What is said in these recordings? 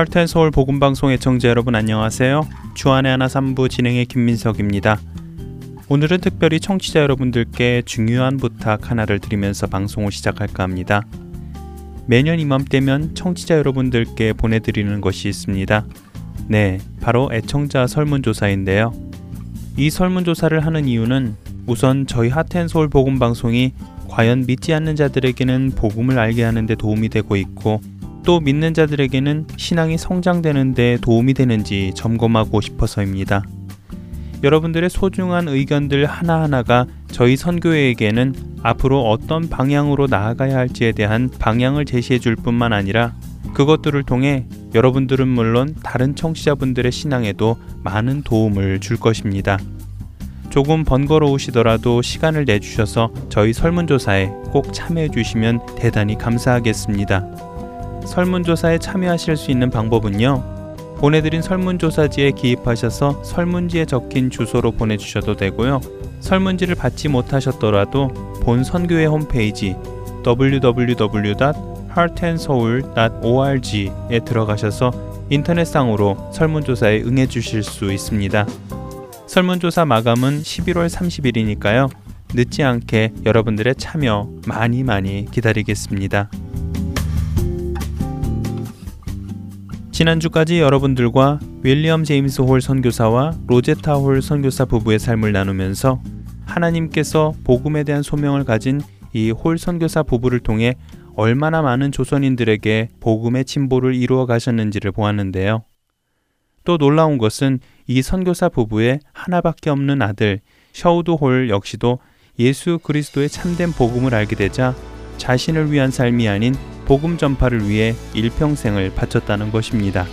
할텐 서울 복음 방송 의청자 여러분 안녕하세요. 주안의 하나 3부 진행의 김민석입니다. 오늘은 특별히 청취자 여러분들께 중요한 부탁 하나를 드리면서 방송을 시작할까 합니다. 매년 이맘때면 청취자 여러분들께 보내드리는 것이 있습니다. 네, 바로 애청자 설문조사인데요. 이 설문조사를 하는 이유는 우선 저희 하텐서울 복음방송이 과연 믿지 않는 자들에게는 복음을 알게 하는데 도움이 되고 있고 또 믿는 자들에게는 신앙이 성장되는 데 도움이 되는지 점검하고 싶어서입니다. 여러분들의 소중한 의견들 하나하나가 저희 선교회에게는 앞으로 어떤 방향으로 나아가야 할지에 대한 방향을 제시해 줄 뿐만 아니라 그것들을 통해 여러분들은 물론 다른 청취자분들의 신앙에도 많은 도움을 줄 것입니다. 조금 번거로우시더라도 시간을 내주셔서 저희 설문조사에 꼭 참여해 주시면 대단히 감사하겠습니다. 설문조사에 참여하실 수 있는 방법은요. 보내드린 설문조사지에 기입하셔서 설문지에 적힌 주소로 보내주셔도 되고요. 설문지를 받지 못하셨더라도 본 선교회 홈페이지 www.heartandsoul.org에 들어가셔서 인터넷상으로 설문조사에 응해 주실 수 있습니다. 설문조사 마감은 11월 30일이니까요. 늦지 않게 여러분들의 참여 많이 많이 기다리겠습니다. 지난주까지 여러분들과 윌리엄 제임스 홀 선교사와 로제타 홀 선교사 부부의 삶을 나누면서 하나님께서 복음에 대한 소명을 가진 이 홀 선교사 부부를 통해 얼마나 많은 조선인들에게 복음의 진보를 이루어 가셨는지를 보았는데요. 또 놀라운 것은 이 선교사 부부의 하나밖에 없는 아들 셔우드 홀 역시도 예수 그리스도의 참된 복음을 알게 되자 자신을 위한 삶이 아닌 복음 전파를 위해 일평생을 바쳤다는 것입니다.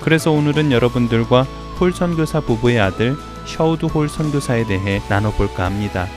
그래서 오늘은 여러분들과 홀 선교사 부부의 아들 셔우드 홀 선교사에 대해 나눠볼까 합니다.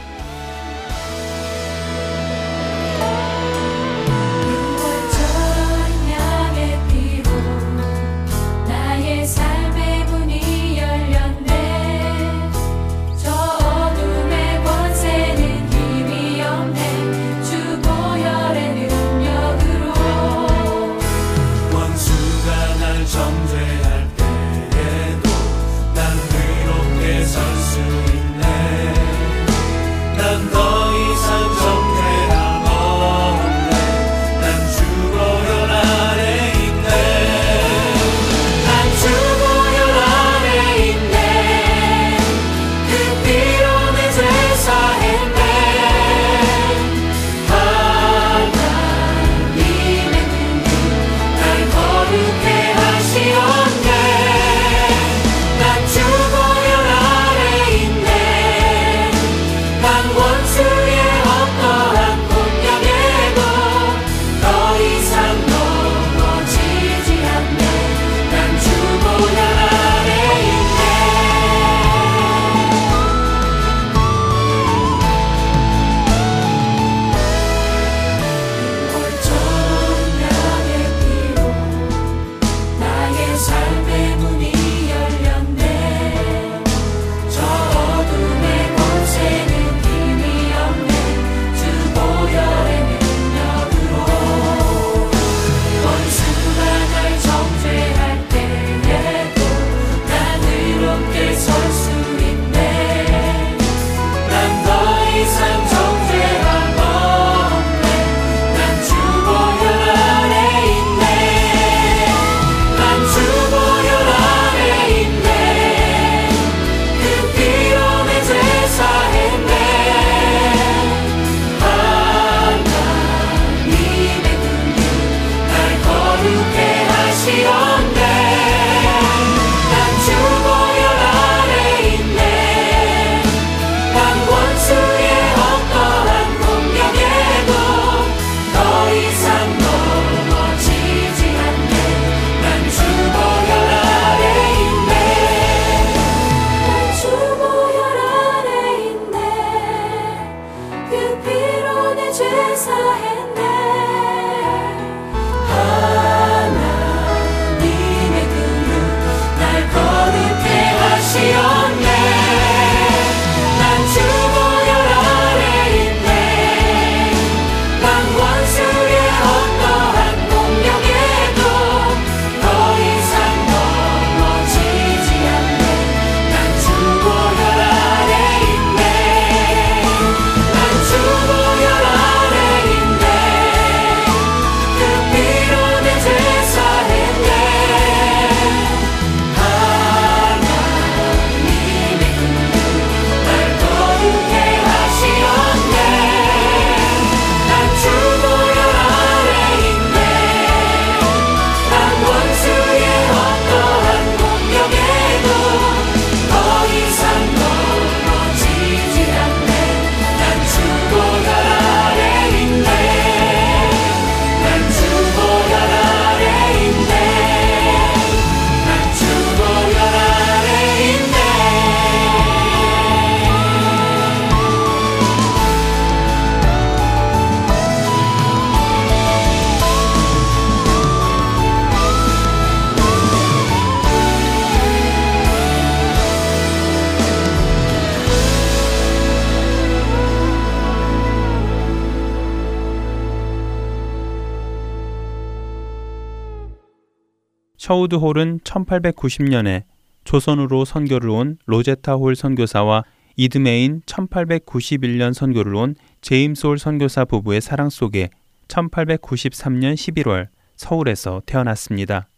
셔우드 홀은 1890년에 조선으로 선교를 온 로제타 홀 선교사와 이듬해인 1891년 선교를 온 제임스 홀 선교사 부부의 사랑 속에 1893년 11월 서울에서 태어났습니다.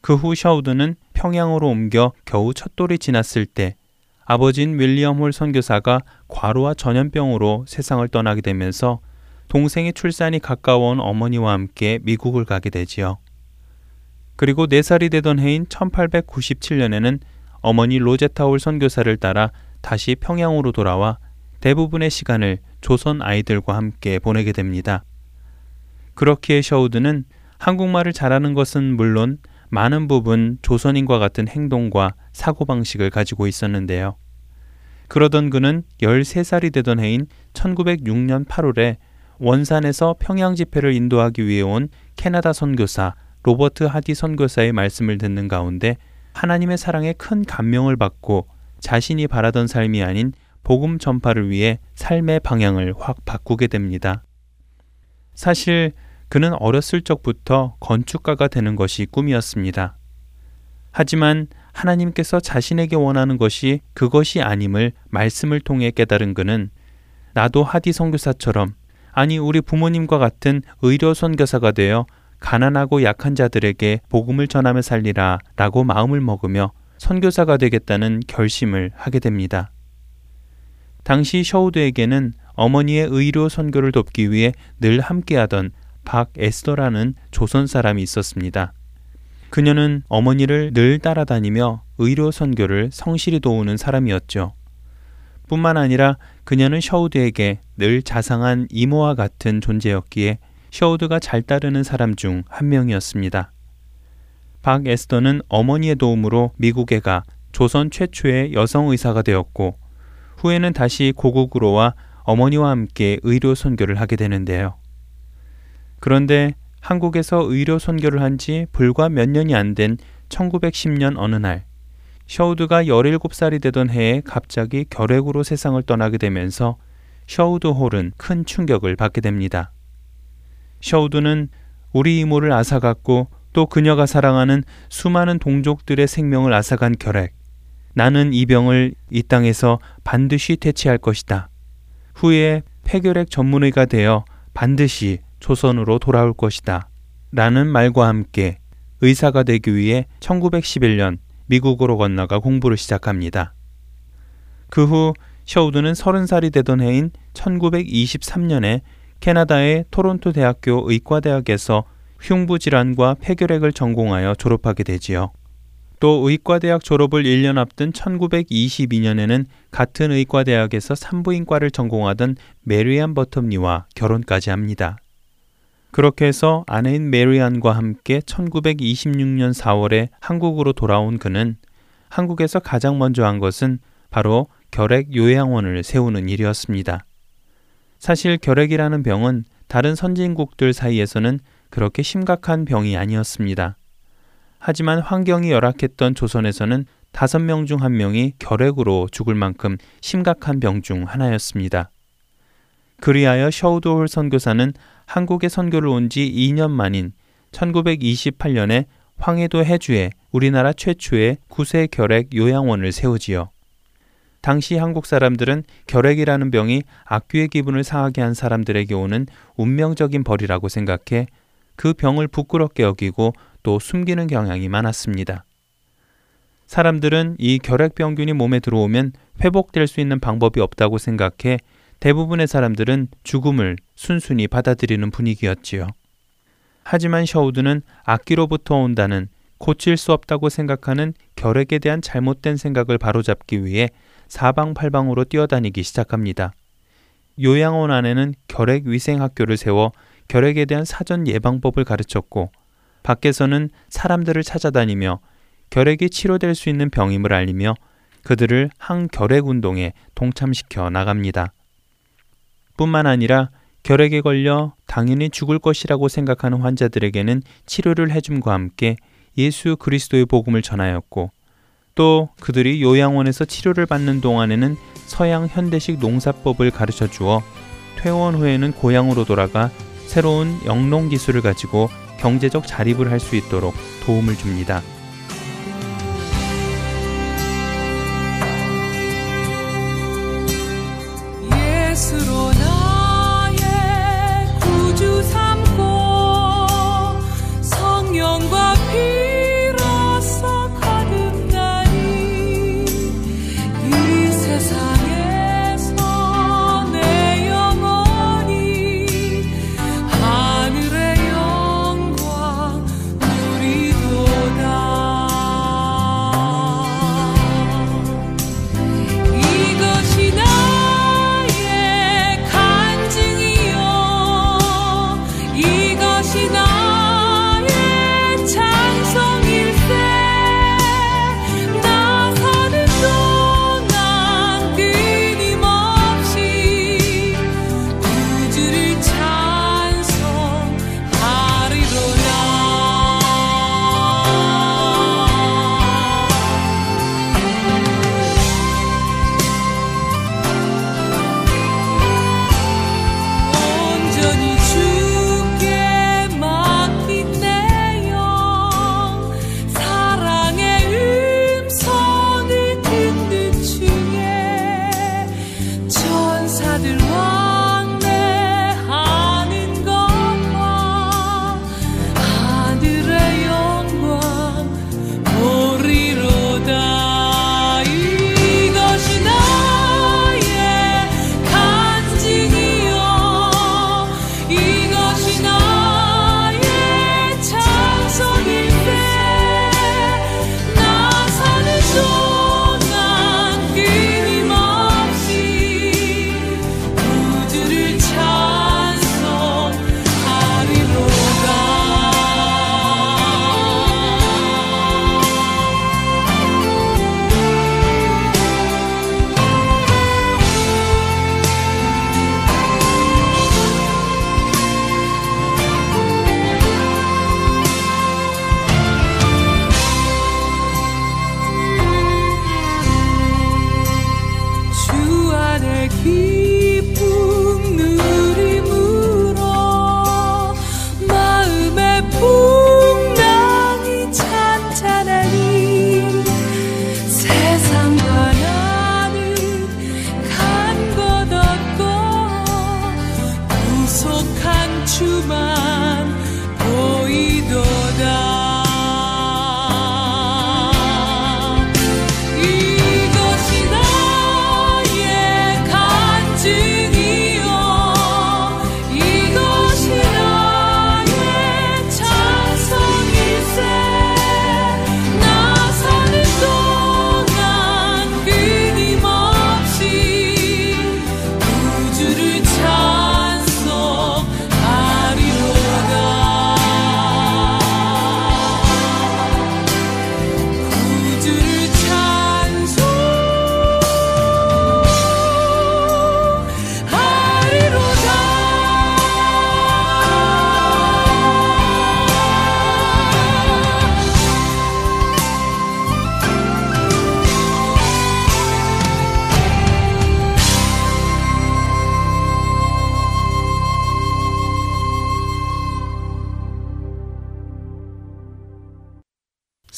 그 후 셔우드는 평양으로 옮겨 겨우 첫 돌이 지났을 때 아버진 윌리엄 홀 선교사가 과로와 전염병으로 세상을 떠나게 되면서 동생의 출산이 가까워온 어머니와 함께 미국을 가게 되지요. 그리고 4살이 되던 해인 1897년에는 어머니 로제타 홀 선교사를 따라 다시 평양으로 돌아와 대부분의 시간을 조선 아이들과 함께 보내게 됩니다. 그렇기에 셔우드는 한국말을 잘하는 것은 물론 많은 부분 조선인과 같은 행동과 사고방식을 가지고 있었는데요. 그러던 그는 13살이 되던 해인 1906년 8월에 원산에서 평양 집회를 인도하기 위해 온 캐나다 선교사 로버트 하디 선교사의 말씀을 듣는 가운데 하나님의 사랑에 큰 감명을 받고 자신이 바라던 삶이 아닌 복음 전파를 위해 삶의 방향을 확 바꾸게 됩니다. 사실 그는 어렸을 적부터 건축가가 되는 것이 꿈이었습니다. 하지만 하나님께서 자신에게 원하는 것이 그것이 아님을 말씀을 통해 깨달은 그는 나도 하디 선교사처럼 아니 우리 부모님과 같은 의료 선교사가 되어 가난하고 약한 자들에게 복음을 전하며 살리라 라고 마음을 먹으며 선교사가 되겠다는 결심을 하게 됩니다. 당시 셔우드에게는 어머니의 의료 선교를 돕기 위해 늘 함께하던 박 에스더라는 조선 사람이 있었습니다. 그녀는 어머니를 늘 따라다니며 의료 선교를 성실히 도우는 사람이었죠. 뿐만 아니라 그녀는 셔우드에게 늘 자상한 이모와 같은 존재였기에 셔우드가 잘 따르는 사람 중 한 명이었습니다. 박 에스더는 어머니의 도움으로 미국에 가 조선 최초의 여성 의사가 되었고 후에는 다시 고국으로 와 어머니와 함께 의료 선교를 하게 되는데요. 그런데 한국에서 의료 선교를 한 지 불과 몇 년이 안 된 1910년 어느 날 셔우드가 17살이 되던 해에 갑자기 결핵으로 세상을 떠나게 되면서 셔우드 홀은 큰 충격을 받게 됩니다. 셔우드는 우리 이모를 앗아갔고 또 그녀가 사랑하는 수많은 동족들의 생명을 앗아간 결핵. 나는 이 병을 이 땅에서 반드시 퇴치할 것이다. 후에 폐결핵 전문의가 되어 반드시 조선으로 돌아올 것이다. 라는 말과 함께 의사가 되기 위해 1911년 미국으로 건너가 공부를 시작합니다. 그 후 셔우드는 30살이 되던 해인 1923년에 캐나다의 토론토 대학교 의과대학에서 흉부 질환과 폐결핵을 전공하여 졸업하게 되지요. 또 의과대학 졸업을 1년 앞둔 1922년에는 같은 의과대학에서 산부인과를 전공하던 메리안 버텀니와 결혼까지 합니다. 그렇게 해서 아내인 메리안과 함께 1926년 4월에 한국으로 돌아온 그는 한국에서 가장 먼저 한 것은 바로 결핵 요양원을 세우는 일이었습니다. 사실 결핵이라는 병은 다른 선진국들 사이에서는 그렇게 심각한 병이 아니었습니다. 하지만 환경이 열악했던 조선에서는 다섯 명 중 한 명이 결핵으로 죽을 만큼 심각한 병 중 하나였습니다. 그리하여 셔우드홀 선교사는 한국에 선교를 온 지 2년 만인 1928년에 황해도 해주에 우리나라 최초의 구세 결핵 요양원을 세우지요. 당시 한국 사람들은 결핵이라는 병이 악귀의 기분을 상하게 한 사람들에게 오는 운명적인 벌이라고 생각해 그 병을 부끄럽게 여기고 또 숨기는 경향이 많았습니다. 사람들은 이 결핵병균이 몸에 들어오면 회복될 수 있는 방법이 없다고 생각해 대부분의 사람들은 죽음을 순순히 받아들이는 분위기였지요. 하지만 셔우드는 악기로부터 온다는 고칠 수 없다고 생각하는 결핵에 대한 잘못된 생각을 바로잡기 위해 사방팔방으로 뛰어다니기 시작합니다. 요양원 안에는 결핵 위생 학교를 세워 결핵에 대한 사전 예방법을 가르쳤고 밖에서는 사람들을 찾아다니며 결핵이 치료될 수 있는 병임을 알리며 그들을 항결핵 운동에 동참시켜 나갑니다. 뿐만 아니라 결핵에 걸려 당연히 죽을 것이라고 생각하는 환자들에게는 치료를 해줌과 함께 예수 그리스도의 복음을 전하였고 또 그들이 요양원에서 치료를 받는 동안에는 서양 현대식 농사법을 가르쳐 주어 퇴원 후에는 고향으로 돌아가 새로운 영농 기술을 가지고 경제적 자립을 할 수 있도록 도움을 줍니다.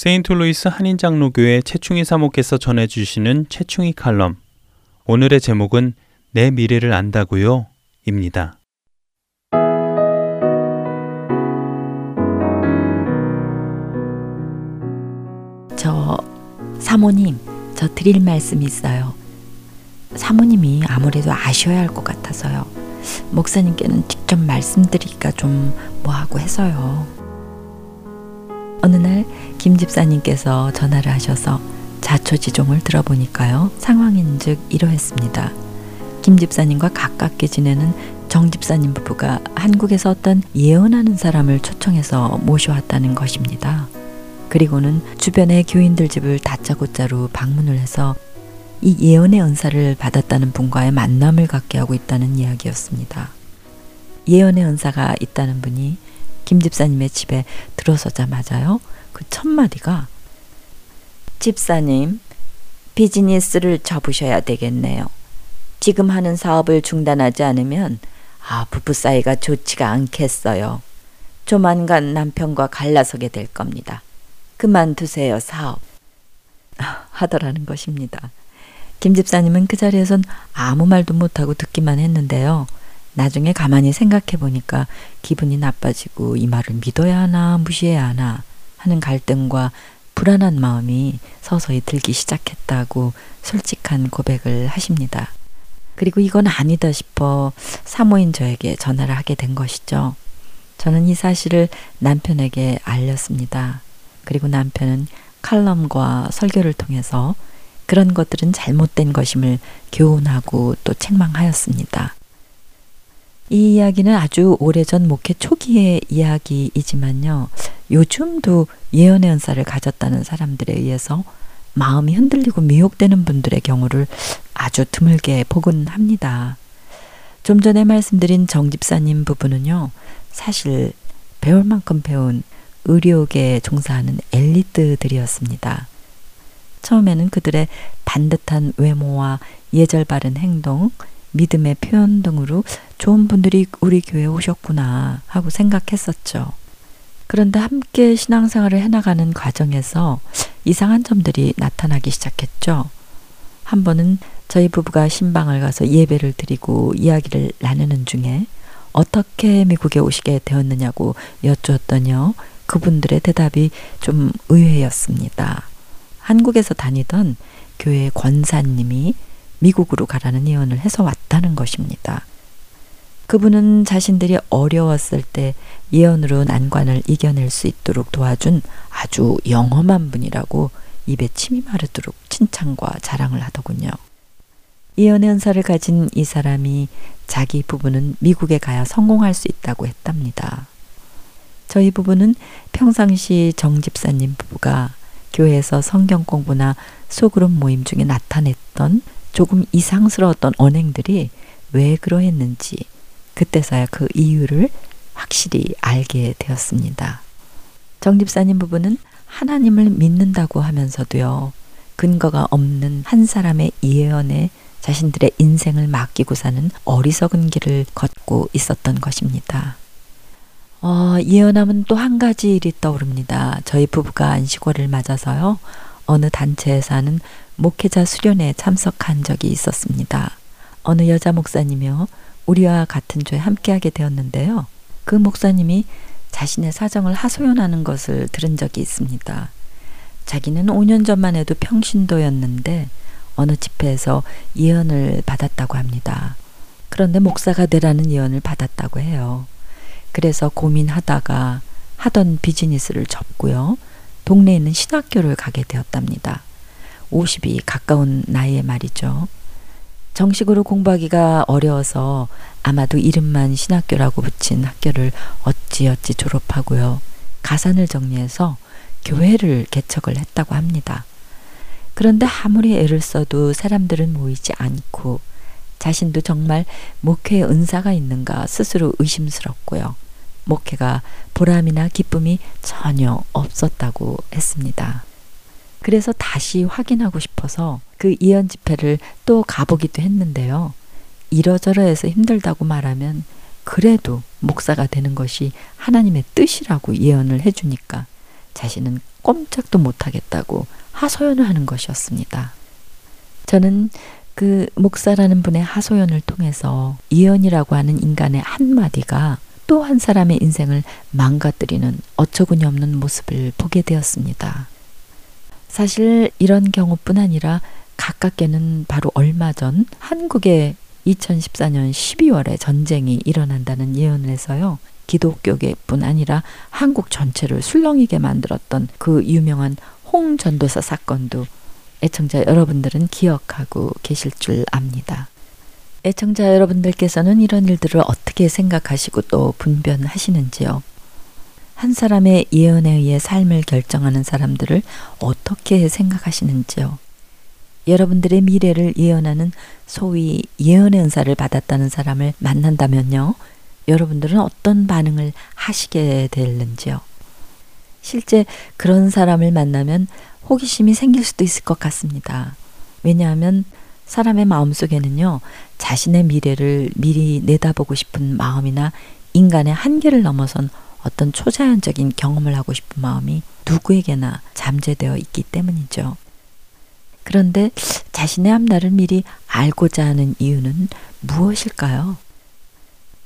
세인트루이스 한인장로교회 최충희 사모께서 전해주시는 최충희 칼럼. 오늘의 제목은 내 미래를 안다고요? 입니다. 저 사모님, 저 드릴 말씀이 있어요. 사모님이 아무래도 아셔야 할 것 같아서요. 목사님께는 직접 말씀드리기가 좀 뭐하고 해서요. 어느 날 김 집사님께서 전화를 하셔서 자초지종을 들어보니까요. 상황인즉 이러했습니다. 김 집사님과 가깝게 지내는 정 집사님 부부가 한국에서 어떤 예언하는 사람을 초청해서 모셔왔다는 것입니다. 그리고는 주변의 교인들 집을 다짜고짜로 방문을 해서 이 예언의 은사를 받았다는 분과의 만남을 갖게 하고 있다는 이야기였습니다. 예언의 은사가 있다는 분이 김 집사님의 집에 들어서자마자요. 그 첫 마디가 집사님, 비즈니스를 접으셔야 되겠네요. 지금 하는 사업을 중단하지 않으면 아, 부부 사이가 좋지가 않겠어요. 조만간 남편과 갈라서게 될 겁니다. 그만두세요, 사업. 하더라는 것입니다. 김 집사님은 그 자리에선 아무 말도 못하고 듣기만 했는데요. 나중에 가만히 생각해 보니까 기분이 나빠지고 이 말을 믿어야 하나 무시해야 하나 하는 갈등과 불안한 마음이 서서히 들기 시작했다고 솔직한 고백을 하십니다. 그리고 이건 아니다 싶어 사모인 저에게 전화를 하게 된 것이죠. 저는 이 사실을 남편에게 알렸습니다. 그리고 남편은 칼럼과 설교를 통해서 그런 것들은 잘못된 것임을 교훈하고 또 책망하였습니다. 이 이야기는 아주 오래전 목회 초기의 이야기이지만요. 요즘도 예언의 은사를 가졌다는 사람들에 의해서 마음이 흔들리고 미혹되는 분들의 경우를 아주 드물게 보곤 합니다. 좀 전에 말씀드린 정 집사님 부부는요, 사실 배울 만큼 배운 의료계에 종사하는 엘리트들이었습니다. 처음에는 그들의 반듯한 외모와 예절 바른 행동, 믿음의 표현 등으로 좋은 분들이 우리 교회에 오셨구나 하고 생각했었죠. 그런데 함께 신앙생활을 해나가는 과정에서 이상한 점들이 나타나기 시작했죠. 한 번은 저희 부부가 신방을 가서 예배를 드리고 이야기를 나누는 중에 어떻게 미국에 오시게 되었느냐고 여쭈었더니요. 그분들의 대답이 좀 의외였습니다. 한국에서 다니던 교회 권사님이 미국으로 가라는 예언을 해서 왔다는 것입니다. 그분은 자신들이 어려웠을 때 예언으로 난관을 이겨낼 수 있도록 도와준 아주 영험한 분이라고 입에 침이 마르도록 칭찬과 자랑을 하더군요. 예언의 은사를 가진 이 사람이 자기 부부는 미국에 가야 성공할 수 있다고 했답니다. 저희 부부는 평상시 정 집사님 부부가 교회에서 성경 공부나 소그룹 모임 중에 나타냈던 조금 이상스러웠던 언행들이 왜 그러했는지 그때서야 그 이유를 확실히 알게 되었습니다. 정 집사님 부부는 하나님을 믿는다고 하면서도요, 근거가 없는 한 사람의 예언에 자신들의 인생을 맡기고 사는 어리석은 길을 걷고 있었던 것입니다. 어, 예언하면 또 한 가지 일이 떠오릅니다. 저희 부부가 안식월을 맞아서요, 어느 단체에 사는 목회자 수련회에 참석한 적이 있었습니다. 어느 여자 목사님이요, 우리와 같은 조에 함께하게 되었는데요. 그 목사님이 자신의 사정을 하소연하는 것을 들은 적이 있습니다. 자기는 5년 전만 해도 평신도였는데 어느 집회에서 예언을 받았다고 합니다. 그런데 목사가 되라는 예언을 받았다고 해요. 그래서 고민하다가 하던 비즈니스를 접고요. 동네에 있는 신학교를 가게 되었답니다. 50이 가까운 나이에 말이죠. 정식으로 공부하기가 어려워서 아마도 이름만 신학교라고 붙인 학교를 어찌어찌 졸업하고요. 가산을 정리해서 교회를 개척을 했다고 합니다. 그런데 아무리 애를 써도 사람들은 모이지 않고 자신도 정말 목회에 은사가 있는가 스스로 의심스럽고요. 목회가 보람이나 기쁨이 전혀 없었다고 했습니다. 그래서 다시 확인하고 싶어서 그 이연 집회를 또 가보기도 했는데요. 이러저러해서 힘들다고 말하면 그래도 목사가 되는 것이 하나님의 뜻이라고 예언을 해주니까 자신은 꼼짝도 못하겠다고 하소연을 하는 것이었습니다. 저는 그 목사라는 분의 하소연을 통해서 예언이라고 하는 인간의 한마디가 또 한 사람의 인생을 망가뜨리는 어처구니 없는 모습을 보게 되었습니다. 사실 이런 경우뿐 아니라 가깝게는 바로 얼마 전 한국에 2014년 12월에 전쟁이 일어난다는 예언을 해서요. 기독교계뿐 아니라 한국 전체를 술렁이게 만들었던 그 유명한 홍 전도사 사건도 애청자 여러분들은 기억하고 계실 줄 압니다. 애청자 여러분들께서는 이런 일들을 어떻게 생각하시고 또 분별하시는지요? 한 사람의 예언에 의해 삶을 결정하는 사람들을 어떻게 생각하시는지요? 여러분들의 미래를 예언하는 소위 예언의 은사를 받았다는 사람을 만난다면요. 여러분들은 어떤 반응을 하시게 될는지요? 실제 그런 사람을 만나면 호기심이 생길 수도 있을 것 같습니다. 왜냐하면 사람의 마음속에는요, 자신의 미래를 미리 내다보고 싶은 마음이나 인간의 한계를 넘어선 어떤 초자연적인 경험을 하고 싶은 마음이 누구에게나 잠재되어 있기 때문이죠. 그런데 자신의 앞날을 미리 알고자 하는 이유는 무엇일까요?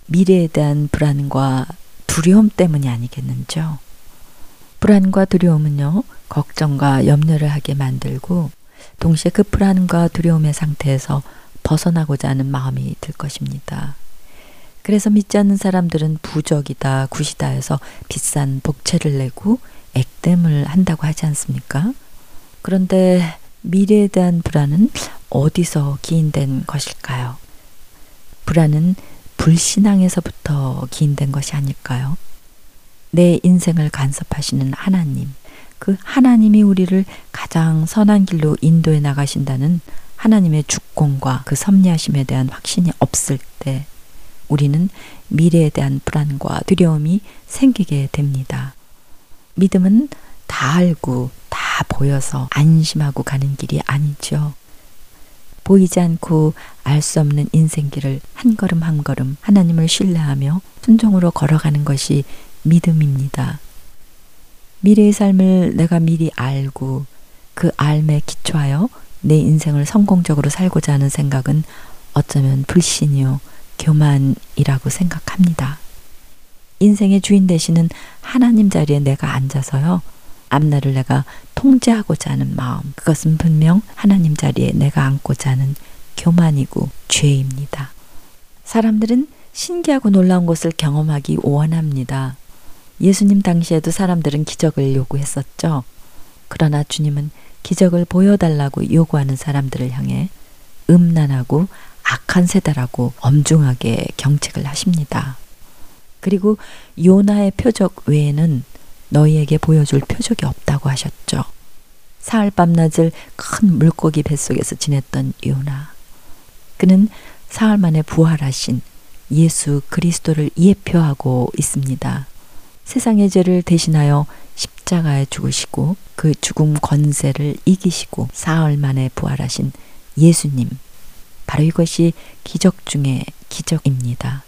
미래에 대한 불안과 두려움 때문이 아니겠는죠? 불안과 두려움은요, 걱정과 염려를 하게 만들고, 동시에 그 불안과 두려움의 상태에서 벗어나고자 하는 마음이 들 것입니다. 그래서 믿지 않는 사람들은 부적이다, 굿이다 해서 비싼 복채를 내고 액땜을 한다고 하지 않습니까? 그런데 미래에 대한 불안은 어디서 기인된 것일까요? 불안은 불신앙에서부터 기인된 것이 아닐까요? 내 인생을 간섭하시는 하나님, 그 하나님이 우리를 가장 선한 길로 인도해 나가신다는 하나님의 주권과 그 섭리하심에 대한 확신이 없을 때 우리는 미래에 대한 불안과 두려움이 생기게 됩니다. 믿음은 다 알고 다 보여서 안심하고 가는 길이 아니죠. 보이지 않고 알 수 없는 인생길을 한 걸음 한 걸음 하나님을 신뢰하며 순종으로 걸어가는 것이 믿음입니다. 미래의 삶을 내가 미리 알고 그 알에 기초하여 내 인생을 성공적으로 살고자 하는 생각은 어쩌면 불신이요, 교만이라고 생각합니다. 인생의 주인 되시는 하나님 자리에 내가 앉아서요, 앞날을 내가 통제하고자 하는 마음, 그것은 분명 하나님 자리에 내가 앉고자 하는 교만이고 죄입니다. 사람들은 신기하고 놀라운 것을 경험하기 원합니다. 예수님 당시에도 사람들은 기적을 요구했었죠. 그러나 주님은 기적을 보여달라고 요구하는 사람들을 향해 음란하고 악한 세대라고 엄중하게 경책을 하십니다. 그리고 요나의 표적 외에는 너희에게 보여줄 표적이 없다고 하셨죠. 사흘 밤낮을 큰 물고기 뱃속에서 지냈던 요나. 그는 사흘 만에 부활하신 예수 그리스도를 예표하고 있습니다. 세상의 죄를 대신하여 십자가에 죽으시고 그 죽음 권세를 이기시고 사흘 만에 부활하신 예수님. 바로 이것이 기적 중의 기적입니다.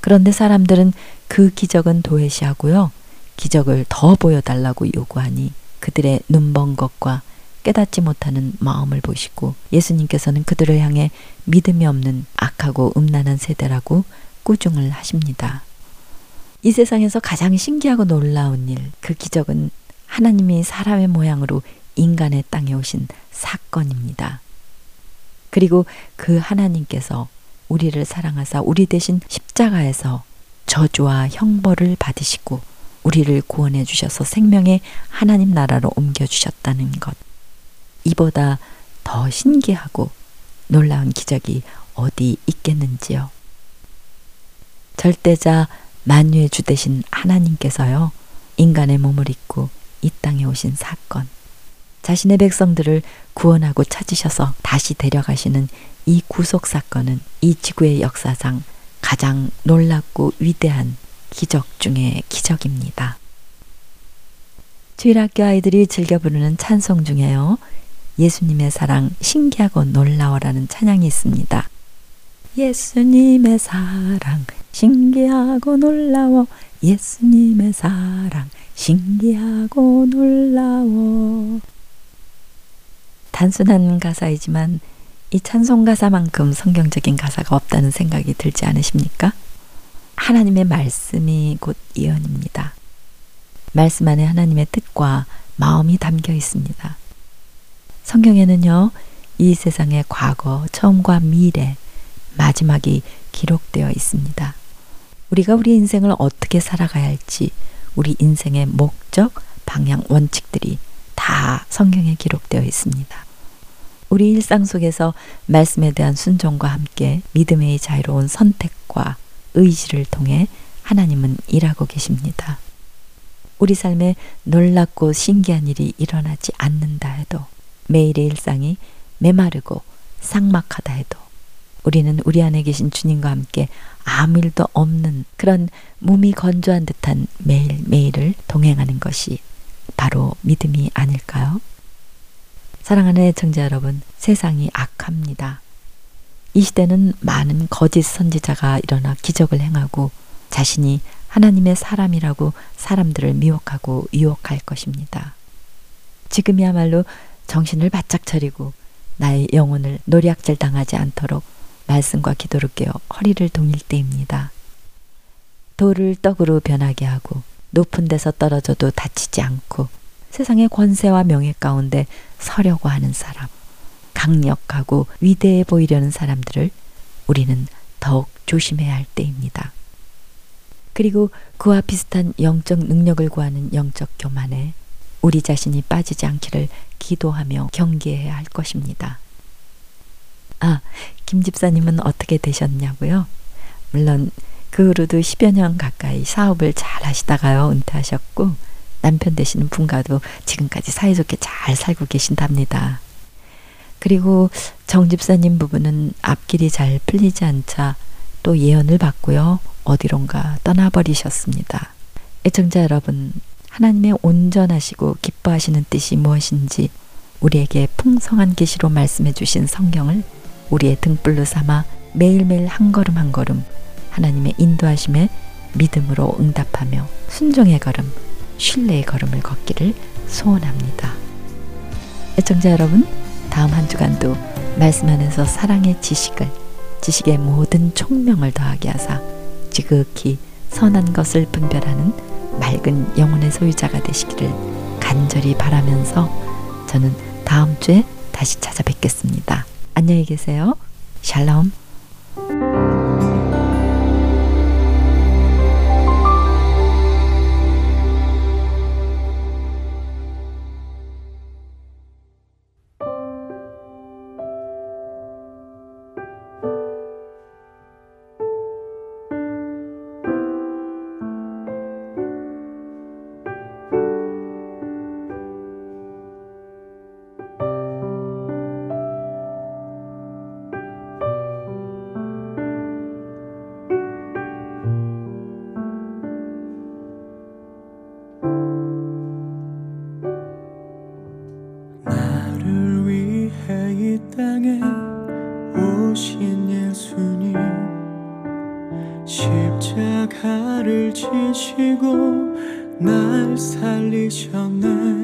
그런데 사람들은 그 기적은 도외시하고요. 기적을 더 보여달라고 요구하니 그들의 눈먼 것과 깨닫지 못하는 마음을 보시고 예수님께서는 그들을 향해 믿음이 없는 악하고 음란한 세대라고 꾸중을 하십니다. 이 세상에서 가장 신기하고 놀라운 일, 그 기적은 하나님이 사람의 모양으로 인간의 땅에 오신 사건입니다. 그리고 그 하나님께서 우리를 사랑하사 우리 대신 십자가에서 저주와 형벌을 받으시고 우리를 구원해 주셔서 생명의 하나님 나라로 옮겨 주셨다는 것. 이보다 더 신기하고 놀라운 기적이 어디 있겠는지요. 절대자 만유의 주 되신 하나님께서요, 인간의 몸을 입고 이 땅에 오신 사건, 자신의 백성들을 구원하고 찾으셔서 다시 데려가시는 이 구속 사건은 이 지구의 역사상 가장 놀랍고 위대한 기적 중의 기적입니다. 주일학교 아이들이 즐겨 부르는 찬송 중에요. 예수님의 사랑 신기하고 놀라워라는 찬양이 있습니다. 예수님의 사랑 신기하고 놀라워 예수님의 사랑 신기하고 놀라워 단순한 가사이지만 이 찬송 가사만큼 성경적인 가사가 없다는 생각이 들지 않으십니까? 하나님의 말씀이 곧 예언입니다. 말씀 안에 하나님의 뜻과 마음이 담겨 있습니다. 성경에는요, 이 세상의 과거, 처음과 미래, 마지막이 기록되어 있습니다. 우리가 우리 인생을 어떻게 살아가야 할지, 우리 인생의 목적, 방향, 원칙들이 다 성경에 기록되어 있습니다. 우리 일상 속에서 말씀에 대한 순종과 함께 믿음의 자유로운 선택과 의지를 통해 하나님은 일하고 계십니다. 우리 삶에 놀랍고 신기한 일이 일어나지 않는다 해도 매일의 일상이 메마르고 삭막하다 해도 우리는 우리 안에 계신 주님과 함께 아무 일도 없는 그런 몸이 건조한 듯한 매일매일을 동행하는 것이 바로 믿음이 아닐까요? 사랑하는 애청자 여러분, 세상이 악합니다. 이 시대는 많은 거짓 선지자가 일어나 기적을 행하고 자신이 하나님의 사람이라고 사람들을 미혹하고 유혹할 것입니다. 지금이야말로 정신을 바짝 차리고 나의 영혼을 노략질 당하지 않도록 말씀과 기도를 깨어 허리를 동일 때입니다. 돌을 떡으로 변하게 하고 높은 데서 떨어져도 다치지 않고 세상의 권세와 명예 가운데 서려고 하는 사람, 강력하고 위대해 보이려는 사람들을 우리는 더욱 조심해야 할 때입니다. 그리고 그와 비슷한 영적 능력을 구하는 영적 교만에 우리 자신이 빠지지 않기를 기도하며 경계해야 할 것입니다. 아, 김 집사님은 어떻게 되셨냐고요? 물론 그 후로도 10여 년 가까이 사업을 잘 하시다가요, 은퇴하셨고, 남편 되시는 분과도 지금까지 사이좋게 잘 살고 계신답니다. 그리고 정 집사님 부부는 앞길이 잘 풀리지 않자 또 예언을 받고요, 어디론가 떠나버리셨습니다. 애청자 여러분, 하나님의 온전하시고 기뻐하시는 뜻이 무엇인지 우리에게 풍성한 계시로 말씀해 주신 성경을 우리의 등불로 삼아 매일매일 한 걸음 한 걸음 하나님의 인도하심에 믿음으로 응답하며 순종의 걸음, 신뢰의 걸음을 걷기를 소원합니다. 애청자 여러분, 다음 한 주간도 말씀 안에서 사랑의 지식을, 지식의 모든 총명을 더하게 하사 지극히 선한 것을 분별하는 맑은 영혼의 소유자가 되시기를 간절히 바라면서 저는 다음 주에 다시 찾아뵙겠습니다. 안녕히 계세요. 샬롬. 날 살리셨네.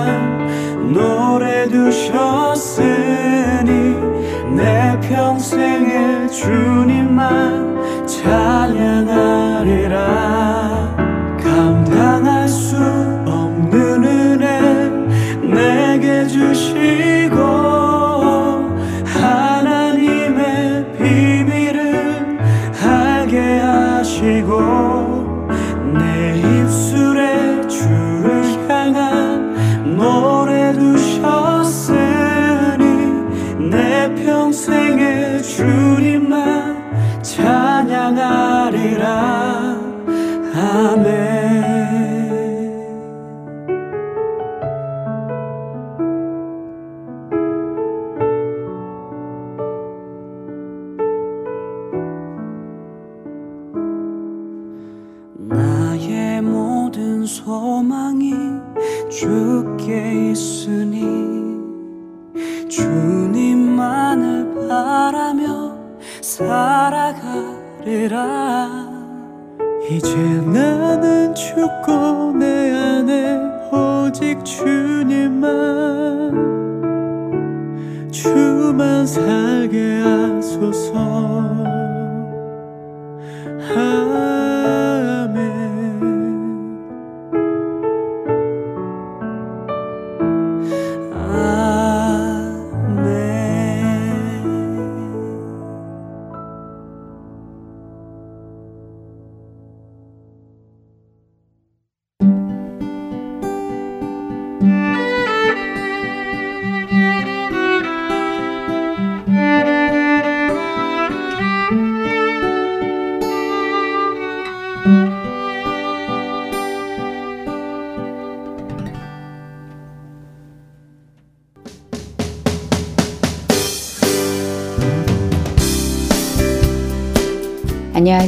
주님만 죽고 내 안에 오직 주님만 주만 살게 하소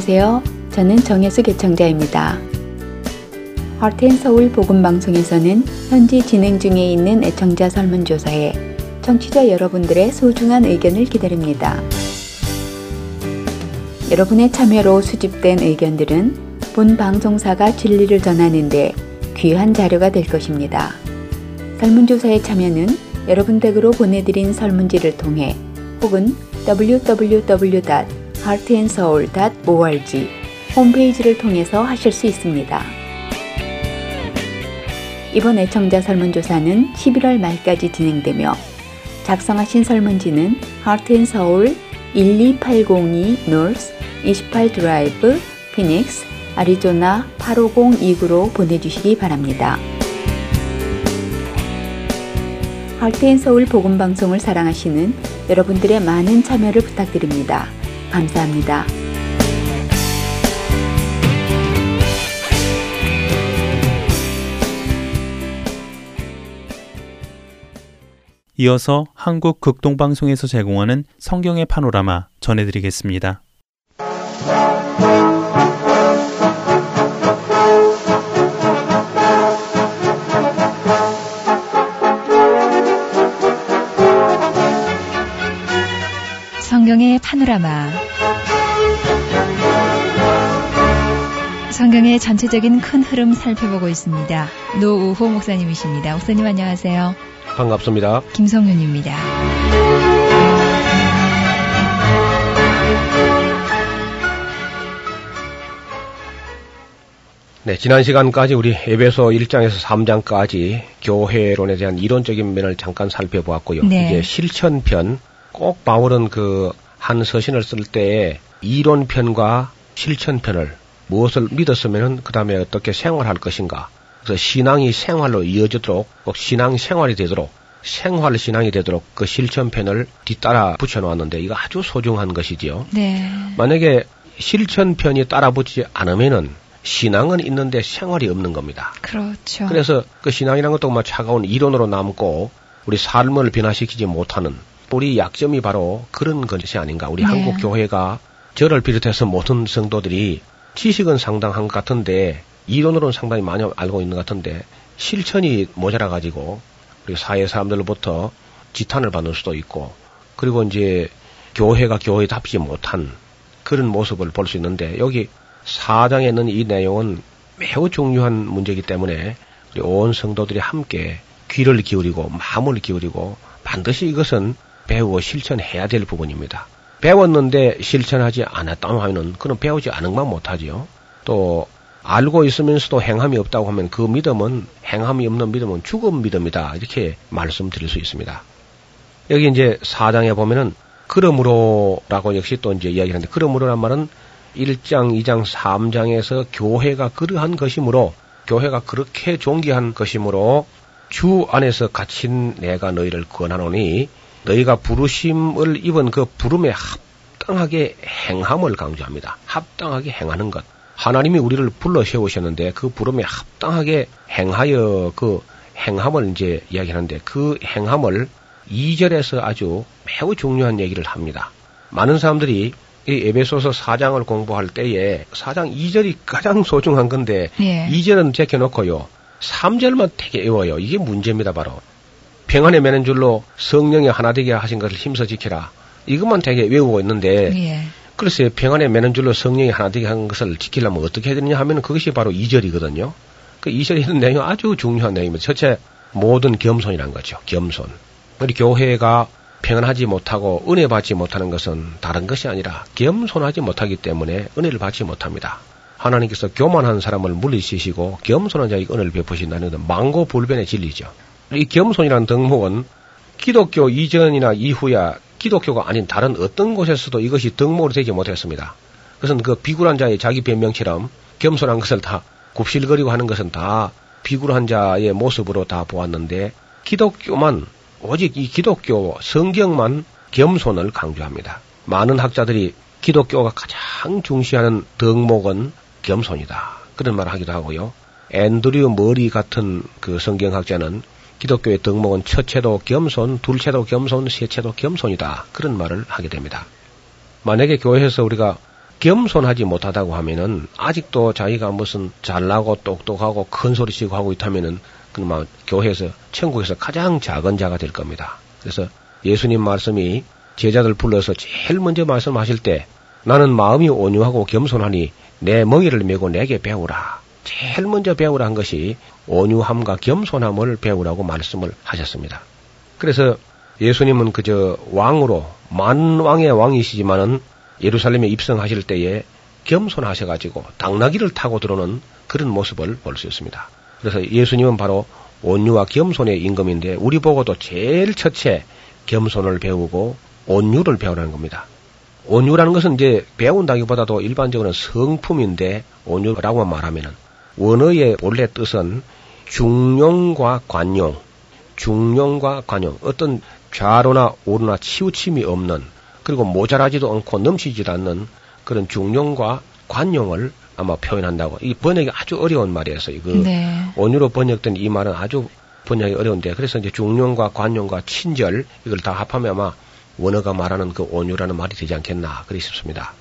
안녕하세요. 저는 정혜수 개청자입니다. 하트앤서울 복음방송에서는 현지 진행 중에 있는 애청자 설문조사에 청취자 여러분들의 소중한 의견을 기다립니다. 여러분의 참여로 수집된 의견들은 본 방송사가 진리를 전하는데 귀한 자료가 될 것입니다. 설문조사에 참여는 여러분 댁으로 보내드린 설문지를 통해 혹은 www. heartandsoul.org 홈페이지를 통해서 하실 수 있습니다. 이번 애청자 설문조사는 11월 말까지 진행되며 작성하신 설문지는 Heart and Soul 12802 North 28 Drive, 피닉스, 아리조나 85029로 보내주시기 바랍니다. Heart and Soul 복음 방송을 사랑하시는 여러분들의 많은 참여를 부탁드립니다. 감사합니다. 이어서 한국 극동방송에서 제공하는 성경의 파노라마 전해드리겠습니다. 성경의 파노라마 성경의 전체적인 큰 흐름 살펴보고 있습니다. 노우호 목사님이십니다. 목사님 안녕하세요. 반갑습니다. 김성윤입니다. 네, 지난 시간까지 우리 에베소 1장에서 3장까지 교회론에 대한 이론적인 면을 잠깐 살펴보았고요. 네. 이제 실천편 꼭 바울은 그 한 서신을 쓸 때에 이론편과 실천편을 무엇을 믿었으면은 그 다음에 어떻게 생활할 것인가. 그래서 신앙이 생활로 이어지도록 꼭 신앙 생활이 되도록 생활 신앙이 되도록 그 실천편을 뒤따라 붙여놓았는데 이거 아주 소중한 것이지요. 네. 만약에 실천편이 따라 붙지 않으면은 신앙은 있는데 생활이 없는 겁니다. 그렇죠. 그래서 그 신앙이라는 것도 뭐 차가운 이론으로 남고 우리 삶을 변화시키지 못하는 우리 약점이 바로 그런 것이 아닌가. 우리 네. 한국 교회가 저를 비롯해서 모든 성도들이 지식은 상당한 것 같은데 이론으로는 상당히 많이 알고 있는 것 같은데 실천이 모자라 가지고 우리 사회 사람들로부터 지탄을 받는 수도 있고 그리고 이제 교회가 교회답지 못한 그런 모습을 볼 수 있는데 여기 사장에 있는 이 내용은 매우 중요한 문제이기 때문에 우리 온 성도들이 함께 귀를 기울이고 마음을 기울이고 반드시 이것은 배우고 실천해야 될 부분입니다. 배웠는데 실천하지 않았다고 하면은 그는 배우지 않은 것만 못하지요. 또 알고 있으면서도 행함이 없다고 하면 그 믿음은 행함이 없는 믿음은 죽은 믿음이다 이렇게 말씀드릴 수 있습니다. 여기 이제 사장에 보면은 그러므로라고 역시 또 이제 이야기하는데 그러므로란 말은 1장, 2장, 3장에서 교회가 그러한 것이므로 교회가 그렇게 존귀한 것이므로 주 안에서 갇힌 내가 너희를 권하노니 너희가 부르심을 입은 그 부름에 합당하게 행함을 강조합니다. 합당하게 행하는 것. 하나님이 우리를 불러 세우셨는데 그 부름에 합당하게 행하여 그 행함을 이제 이야기하는데 그 행함을 2절에서 아주 매우 중요한 얘기를 합니다. 많은 사람들이 이 에베소서 4장을 공부할 때에 4장 2절이 가장 소중한 건데 예. 2절은 제껴놓고요. 3절만 되게 외워요. 이게 문제입니다, 바로. 평안에 매는 줄로 성령이 하나 되게 하신 것을 힘써 지키라. 이것만 되게 외우고 있는데 예. 글쎄 평안에 매는 줄로 성령이 하나 되게 한 것을 지키려면 어떻게 해야 되느냐 하면 그것이 바로 2절이거든요. 그 2절에 있는 내용이 아주 중요한 내용입니다. 첫째, 모든 겸손이란 거죠. 겸손. 우리 교회가 평안하지 못하고 은혜 받지 못하는 것은 다른 것이 아니라 겸손하지 못하기 때문에 은혜를 받지 못합니다. 하나님께서 교만한 사람을 물리치시고 겸손한 자에게 은혜를 베푸신다는 것은 망고불변의 진리죠. 이 겸손이라는 덕목은 기독교 이전이나 이후야 기독교가 아닌 다른 어떤 곳에서도 이것이 덕목으로 되지 못했습니다. 그것은 그 비굴한 자의 자기 변명처럼 겸손한 것을 다 굽실거리고 하는 것은 다 비굴한 자의 모습으로 다 보았는데 기독교만 오직 이 기독교 성경만 겸손을 강조합니다. 많은 학자들이 기독교가 가장 중시하는 덕목은 겸손이다. 그런 말을 하기도 하고요. 앤드류 머리 같은 그 성경학자는 기독교의 덕목은 첫째도 겸손, 둘째도 겸손, 셋째도 겸손이다. 그런 말을 하게 됩니다. 만약에 교회에서 우리가 겸손하지 못하다고 하면은 아직도 자기가 무슨 잘나고 똑똑하고 큰 소리 치고 하고 있다면은 그만 교회에서 천국에서 가장 작은 자가 될 겁니다. 그래서 예수님 말씀이 제자들 불러서 제일 먼저 말씀하실 때 나는 마음이 온유하고 겸손하니 내 멍이를 메고 내게 배우라. 제일 먼저 배우라 한 것이 온유함과 겸손함을 배우라고 말씀을 하셨습니다. 그래서 예수님은 그저 왕으로 만 왕의 왕이시지만은 예루살렘에 입성하실 때에 겸손하셔가지고 당나귀를 타고 들어오는 그런 모습을 볼 수 있습니다. 그래서 예수님은 바로 온유와 겸손의 임금인데 우리 보고도 제일 첫째 겸손을 배우고 온유를 배우라는 겁니다. 온유라는 것은 이제 배운다기보다도 일반적으로는 성품인데 온유라고 말하면은 원어의 본래 뜻은 중용과 관용, 중용과 관용, 어떤 좌로나 우로나 치우침이 없는 그리고 모자라지도 않고 넘치지도 않는 그런 중용과 관용을 아마 표현한다고. 이 번역이 아주 어려운 말이었어요. 그 네. 온유로 번역된 이 말은 아주 번역이 어려운데 그래서 이제 중용과 관용과 친절 이걸 다 합하면 아마 원어가 말하는 그 온유라는 말이 되지 않겠나 그리 싶습니다.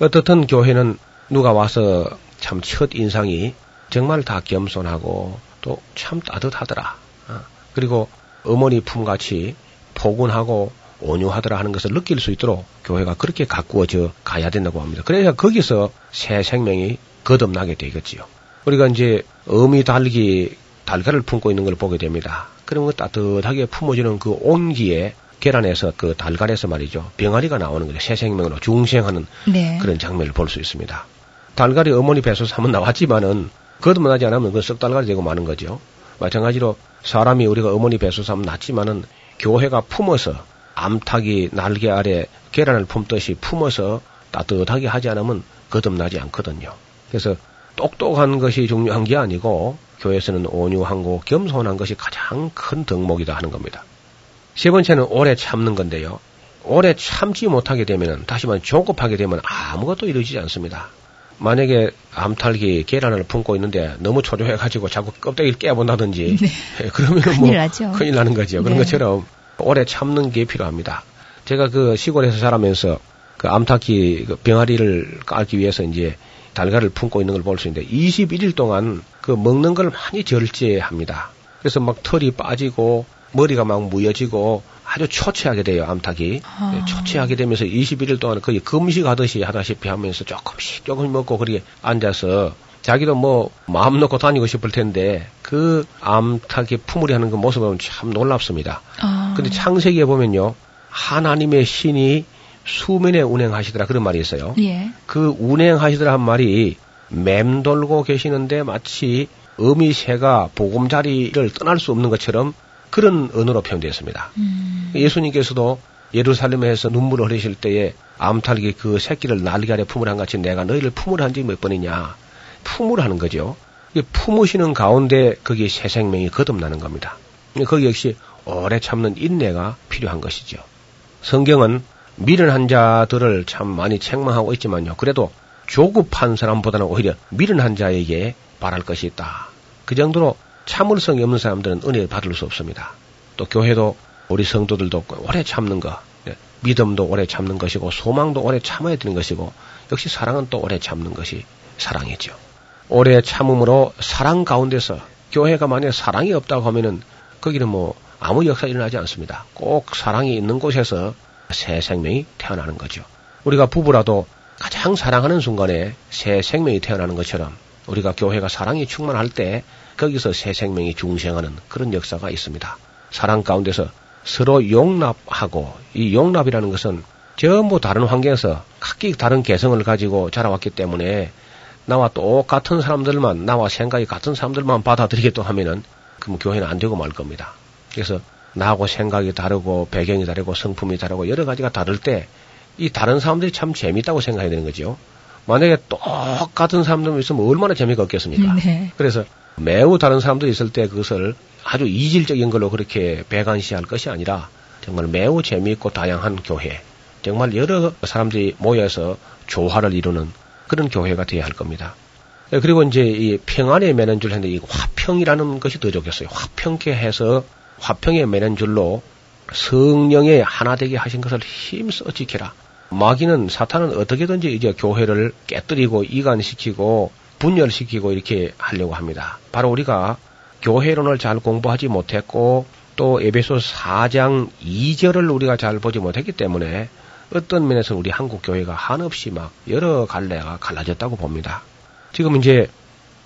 어떻든 교회는 누가 와서 참 첫 인상이 정말 다 겸손하고 또 참 따뜻하더라. 어, 그리고 어머니 품같이 포근하고 온유하더라 하는 것을 느낄 수 있도록 교회가 그렇게 가꾸어져 가야 된다고 합니다. 그래야 거기서 새 생명이 거듭나게 되겠지요. 우리가 이제 어미 달기 달걀을 품고 있는 걸 보게 됩니다. 그런 거 따뜻하게 품어주는 그 온기에 계란에서 그 달걀에서 말이죠. 병아리가 나오는 거죠. 새 생명으로 중생하는 네. 그런 장면을 볼 수 있습니다. 달걀이 어머니 배에서 한번 나왔지만은 거듭나지 않으면 그 썩 달걀이 되고 마는 거죠. 마찬가지로 사람이 우리가 어머니 배에서 한번 낳지만은 교회가 품어서 암탉이 날개 아래 계란을 품듯이 품어서 따뜻하게 하지 않으면 거듭나지 않거든요. 그래서 똑똑한 것이 중요한 게 아니고 교회에서는 온유하고 겸손한 것이 가장 큰 덕목이다 하는 겁니다. 세 번째는 오래 참는 건데요. 오래 참지 못하게 되면 다시 말해 조급하게 되면 아무것도 이루어지지 않습니다. 만약에 암탉이 계란을 품고 있는데 너무 초조해가지고 자꾸 껍데기를 깨본다든지 예, 그러면 뭐 큰일 나죠. 큰일 나는 거죠. 그런 네. 것처럼 오래 참는 게 필요합니다. 제가 그 시골에서 자라면서 그 암탉이 그 병아리를 깔기 위해서 이제 달걀을 품고 있는 걸 볼 수 있는데 21일 동안 그 먹는 걸 많이 절제합니다. 그래서 막 털이 빠지고 머리가 막 무여지고 아주 초췌하게 돼요, 암탉이. 아. 네, 초췌하게 되면서 21일 동안 거의 금식하듯이 하다시피 하면서 조금씩 조금씩 먹고 그렇게 앉아서 자기도 뭐 마음 놓고 다니고 싶을 텐데 그 암탉이 품으리 하는 그 보면 참 놀랍습니다. 아. 근데 창세기에 보면요. 하나님의 신이 수면에 운행하시더라 그런 말이 있어요. 예. 그 운행하시더라 한 말이 맴돌고 계시는데 마치 어미새가 보금자리를 떠날 수 없는 것처럼 그런 언어로 표현되었습니다. 음. 예수님께서도 예루살렘에서 눈물을 흘리실 때에 암탉이 그 새끼를 날개 아래 품으란 같이 내가 너희를 품으라 한지 몇 번이냐. 품으라 하는 거죠. 이 품으시는 가운데 거기에 새 생명이 거듭나는 겁니다. 거기 역시 오래 참는 인내가 필요한 것이죠. 성경은 미련한 자들을 참 많이 책망하고 있지만요. 그래도 조급한 사람보다는 오히려 미련한 자에게 바랄 것이 있다. 그 정도로 참을성이 없는 사람들은 은혜를 받을 수 없습니다. 또 교회도 우리 성도들도 오래 참는 거, 예, 믿음도 오래 참는 것이고 소망도 오래 참아야 되는 것이고 역시 사랑은 또 오래 참는 것이 사랑이죠. 오래 참음으로 사랑 가운데서 교회가 만약에 사랑이 없다고 하면은 거기는 뭐 아무 역사 일어나지 않습니다. 꼭 사랑이 있는 곳에서 새 생명이 태어나는 거죠. 우리가 부부라도 가장 사랑하는 순간에 새 생명이 태어나는 것처럼 우리가 교회가 사랑이 충만할 때 거기서 새 생명이 중생하는 그런 역사가 있습니다. 사랑 가운데서 서로 용납하고 이 용납이라는 것은 전부 다른 환경에서 각기 다른 개성을 가지고 자라왔기 때문에 나와 똑같은 사람들만 나와 생각이 같은 사람들만 받아들이겠다 하면은 그럼 교회는 안 되고 말 겁니다. 그래서 나하고 생각이 다르고 배경이 다르고 성품이 다르고 여러 가지가 다를 때 이 다른 사람들이 참 재밌다고 생각해야 되는 거죠. 만약에 똑같은 사람들 있으면 얼마나 재미가 없겠습니까? 네. 그래서 매우 다른 사람들이 있을 때 그것을 아주 이질적인 걸로 그렇게 배관시할 것이 아니라 정말 매우 재미있고 다양한 교회, 정말 여러 사람들이 모여서 조화를 이루는 그런 교회가 되어야 할 겁니다. 그리고 이제 이 평안에 매는 줄 했는데 이 화평이라는 것이 더 좋겠어요. 화평케 해서 화평에 매는 줄로 성령의 하나 되게 하신 것을 힘써 지켜라. 마귀는 사탄은 어떻게든지 이제 교회를 깨뜨리고 이간시키고 분열시키고 이렇게 하려고 합니다. 바로 우리가 교회론을 잘 공부하지 못했고 또 에베소 4장 2절을 우리가 잘 보지 못했기 때문에 어떤 면에서 우리 한국 교회가 한없이 막 여러 갈래가 갈라졌다고 봅니다. 지금 이제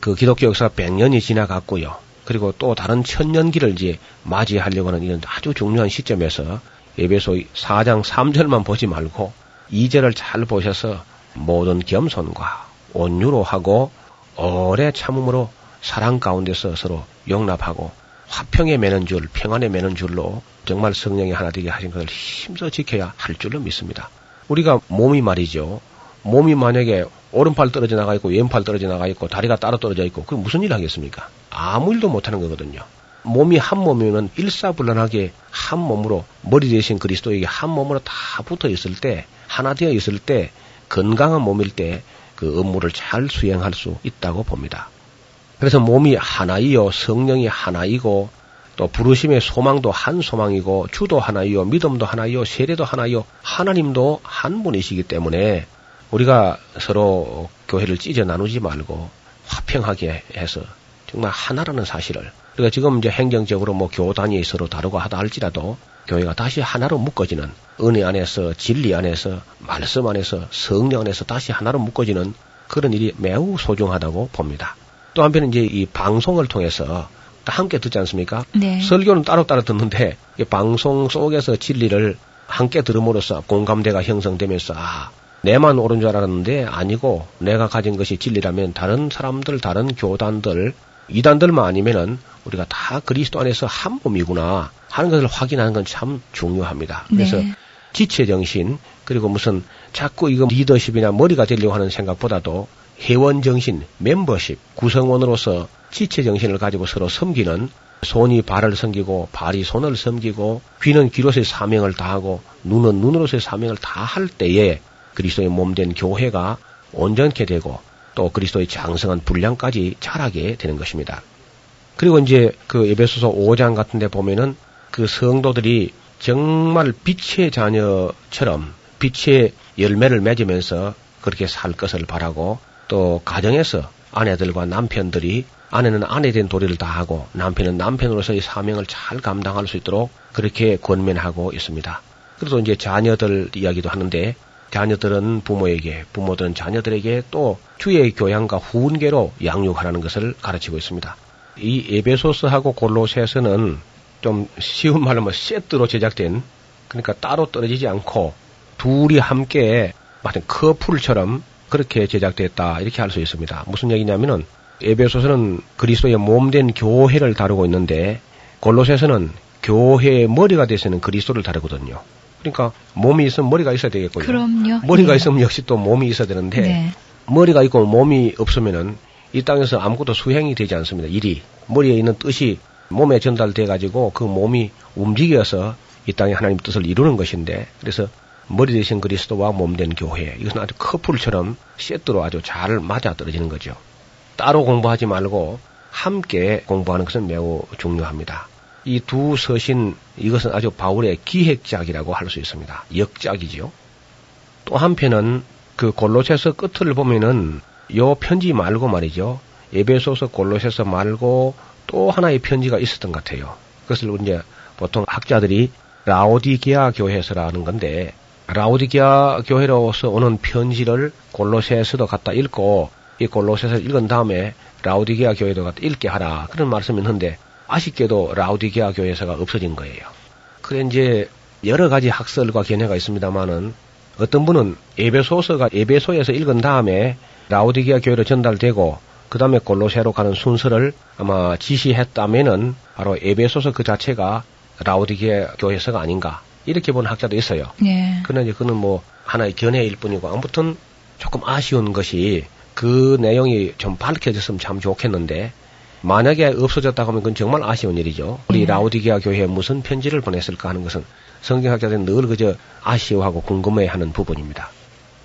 그 기독교 역사 100년이 지나갔고요. 그리고 또 다른 천년기를 이제 맞이하려고 하는 이런 아주 중요한 시점에서 에베소 4장 3절만 보지 말고 2절을 잘 보셔서 모든 겸손과 온유로 하고 오래 참음으로 사랑 가운데서 서로 용납하고 화평에 매는 줄, 평안에 매는 줄로 정말 성령이 하나 되게 하신 것을 힘써 지켜야 할 줄로 믿습니다. 우리가 몸이 말이죠. 몸이 만약에 오른팔 떨어져 나가 있고 왼팔 떨어져 나가 있고 다리가 따로 떨어져 있고 그 무슨 일 하겠습니까? 아무 일도 못 하는 거거든요. 몸이 한 몸이면 일사불란하게 한 몸으로 머리 대신 그리스도에게 한 몸으로 다 붙어 있을 때 하나 되어 있을 때 건강한 몸일 때 그 업무를 잘 수행할 수 있다고 봅니다. 그래서 몸이 하나이요 성령이 하나이고 또 부르심의 소망도 한 소망이고 주도 하나이요 믿음도 하나이요 세례도 하나이요 하나님도 한 분이시기 때문에 우리가 서로 교회를 찢어 나누지 말고 화평하게 해서 정말 하나라는 사실을 우리가 지금 이제 행정적으로 뭐 교단이 서로 다르고 하다 할지라도 교회가 다시 하나로 묶어지는 은혜 안에서 진리 안에서 말씀 안에서 성령 안에서 다시 하나로 묶어지는 그런 일이 매우 소중하다고 봅니다. 또 한편은 이제 이 방송을 통해서 함께 듣지 않습니까? 네. 설교는 따로따로 듣는데 이 방송 속에서 진리를 함께 들음으로써 공감대가 형성되면서 아, 내만 옳은 줄 알았는데 아니고 내가 가진 것이 진리라면 다른 사람들, 다른 교단들, 이단들만 아니면은 우리가 다 그리스도 안에서 한 몸이구나 하는 것을 확인하는 건 참 중요합니다. 그래서 네. 지체 정신 그리고 무슨 자꾸 이거 리더십이나 머리가 되려고 하는 생각보다도 회원 정신, 멤버십, 구성원으로서 지체 정신을 가지고 서로 섬기는 손이 발을 섬기고 발이 손을 섬기고 귀는 귀로서의 사명을 다하고 눈은 눈으로서의 사명을 다 할 때에 그리스도의 몸 된 교회가 온전케 되고 또 그리스도의 장성한 분량까지 자라게 되는 것입니다. 그리고 이제 그 에베소서 5장 같은 데 보면은 그 성도들이 정말 빛의 자녀처럼 빛의 열매를 맺으면서 그렇게 살 것을 바라고 또 가정에서 아내들과 남편들이 아내는 아내된 도리를 다하고 남편은 남편으로서의 사명을 잘 감당할 수 있도록 그렇게 권면하고 있습니다. 그래서 이제 자녀들 이야기도 하는데 자녀들은 부모에게, 부모들은 자녀들에게 또 주의 교양과 후은계로 양육하라는 것을 가르치고 있습니다. 이 에베소스하고 골로새서는 좀 쉬운 말로 뭐 세트로 제작된 그러니까 따로 떨어지지 않고 둘이 함께 마치 커플처럼 그렇게 제작됐다 이렇게 할 수 있습니다. 무슨 얘기냐면은 에베소서는 그리스도의 몸된 교회를 다루고 있는데 골로새서는 교회의 머리가 되서는 그리스도를 다루거든요. 그러니까 몸이 있으면 머리가 있어야 되겠고요. 그럼요. 머리가 네. 있으면 역시 또 몸이 있어야 되는데 네. 머리가 있고 몸이 없으면은 이 땅에서 아무것도 수행이 되지 않습니다. 일이 머리에 있는 뜻이 몸에 전달돼 가지고 그 몸이 움직여서 이 땅에 하나님 뜻을 이루는 것인데 그래서 머리 대신 그리스도와 몸 된 교회 이것은 아주 커플처럼 세트로 아주 잘 맞아 떨어지는 거죠. 따로 공부하지 말고 함께 공부하는 것은 매우 중요합니다. 이 두 서신 이것은 아주 바울의 기획작이라고 할 수 있습니다. 역작이지요. 또 한편은 그 골로새서 끝을 보면은 요 편지 말고 말이죠. 에베소서 골로새서 말고 또 하나의 편지가 있었던 것 같아요. 그것을 이제 보통 학자들이 라오디게아 교회에서라는 건데 라오디게아 교회로서 오는 편지를 골로새에서도 갖다 읽고 이 골로새서 읽은 다음에 라오디게아 교회도 갖다 읽게 하라 그런 말씀이 있는데 아쉽게도 라오디게아 교회에서가 없어진 거예요. 그래 이제 여러 가지 학설과 견해가 있습니다만은 어떤 분은 예배소서가 예배소에서 읽은 다음에 라오디게아 교회로 전달되고 그 다음에 골로새로 가는 순서를 아마 지시했다면은 바로 예배소서 그 자체가 라오디게아 교회서가 아닌가 이렇게 보는 학자도 있어요. 네. 그러나 이제 그는 뭐 하나의 견해일 뿐이고 아무튼 조금 아쉬운 것이 그 내용이 좀 밝혀졌으면 참 좋겠는데 만약에 없어졌다고 하면 그건 정말 아쉬운 일이죠. 우리 네. 라오디게아 교회에 무슨 편지를 보냈을까 하는 것은 성경학자들은 늘 그저 아쉬워하고 궁금해하는 부분입니다.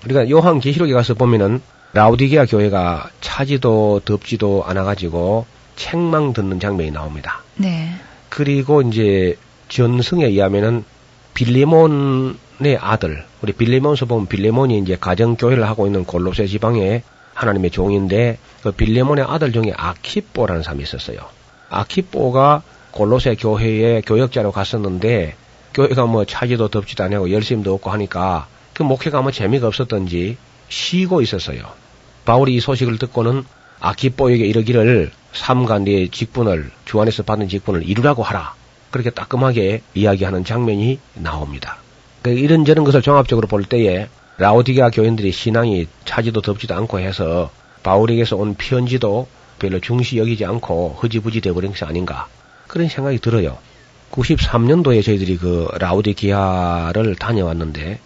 우리가 요한 계시록에 가서 보면은 라오디게아 교회가 차지도 덥지도 않아가지고 책망 듣는 장면이 나옵니다. 네. 그리고 이제 전승에 의하면은 빌리몬의 아들, 우리 빌리몬서 보면 빌리몬이 이제 가정교회를 하고 있는 골로새 지방의 하나님의 종인데 그 빌리몬의 아들 중에 아키뽀라는 사람이 있었어요. 아키뽀가 골로새 교회에 교역자로 갔었는데 교회가 뭐 차지도 덥지도 않고 열심도 없고 하니까 그 목회가 뭐 재미가 없었던지 쉬고 있었어요. 바울이 이 소식을 듣고는 아키뽀에게 이르기를 삼가 네 직분을 주 안에서 받은 직분을 이루라고 하라. 그렇게 따끔하게 이야기하는 장면이 나옵니다. 그 이런저런 것을 종합적으로 볼 때에 라오디게아 교인들이 신앙이 차지도 덥지도 않고 해서 바울에게서 온 편지도 별로 중시 여기지 않고 흐지부지 되어버린 것이 아닌가 그런 생각이 들어요. 93년도에 저희들이 그 라오디게아를 다녀왔는데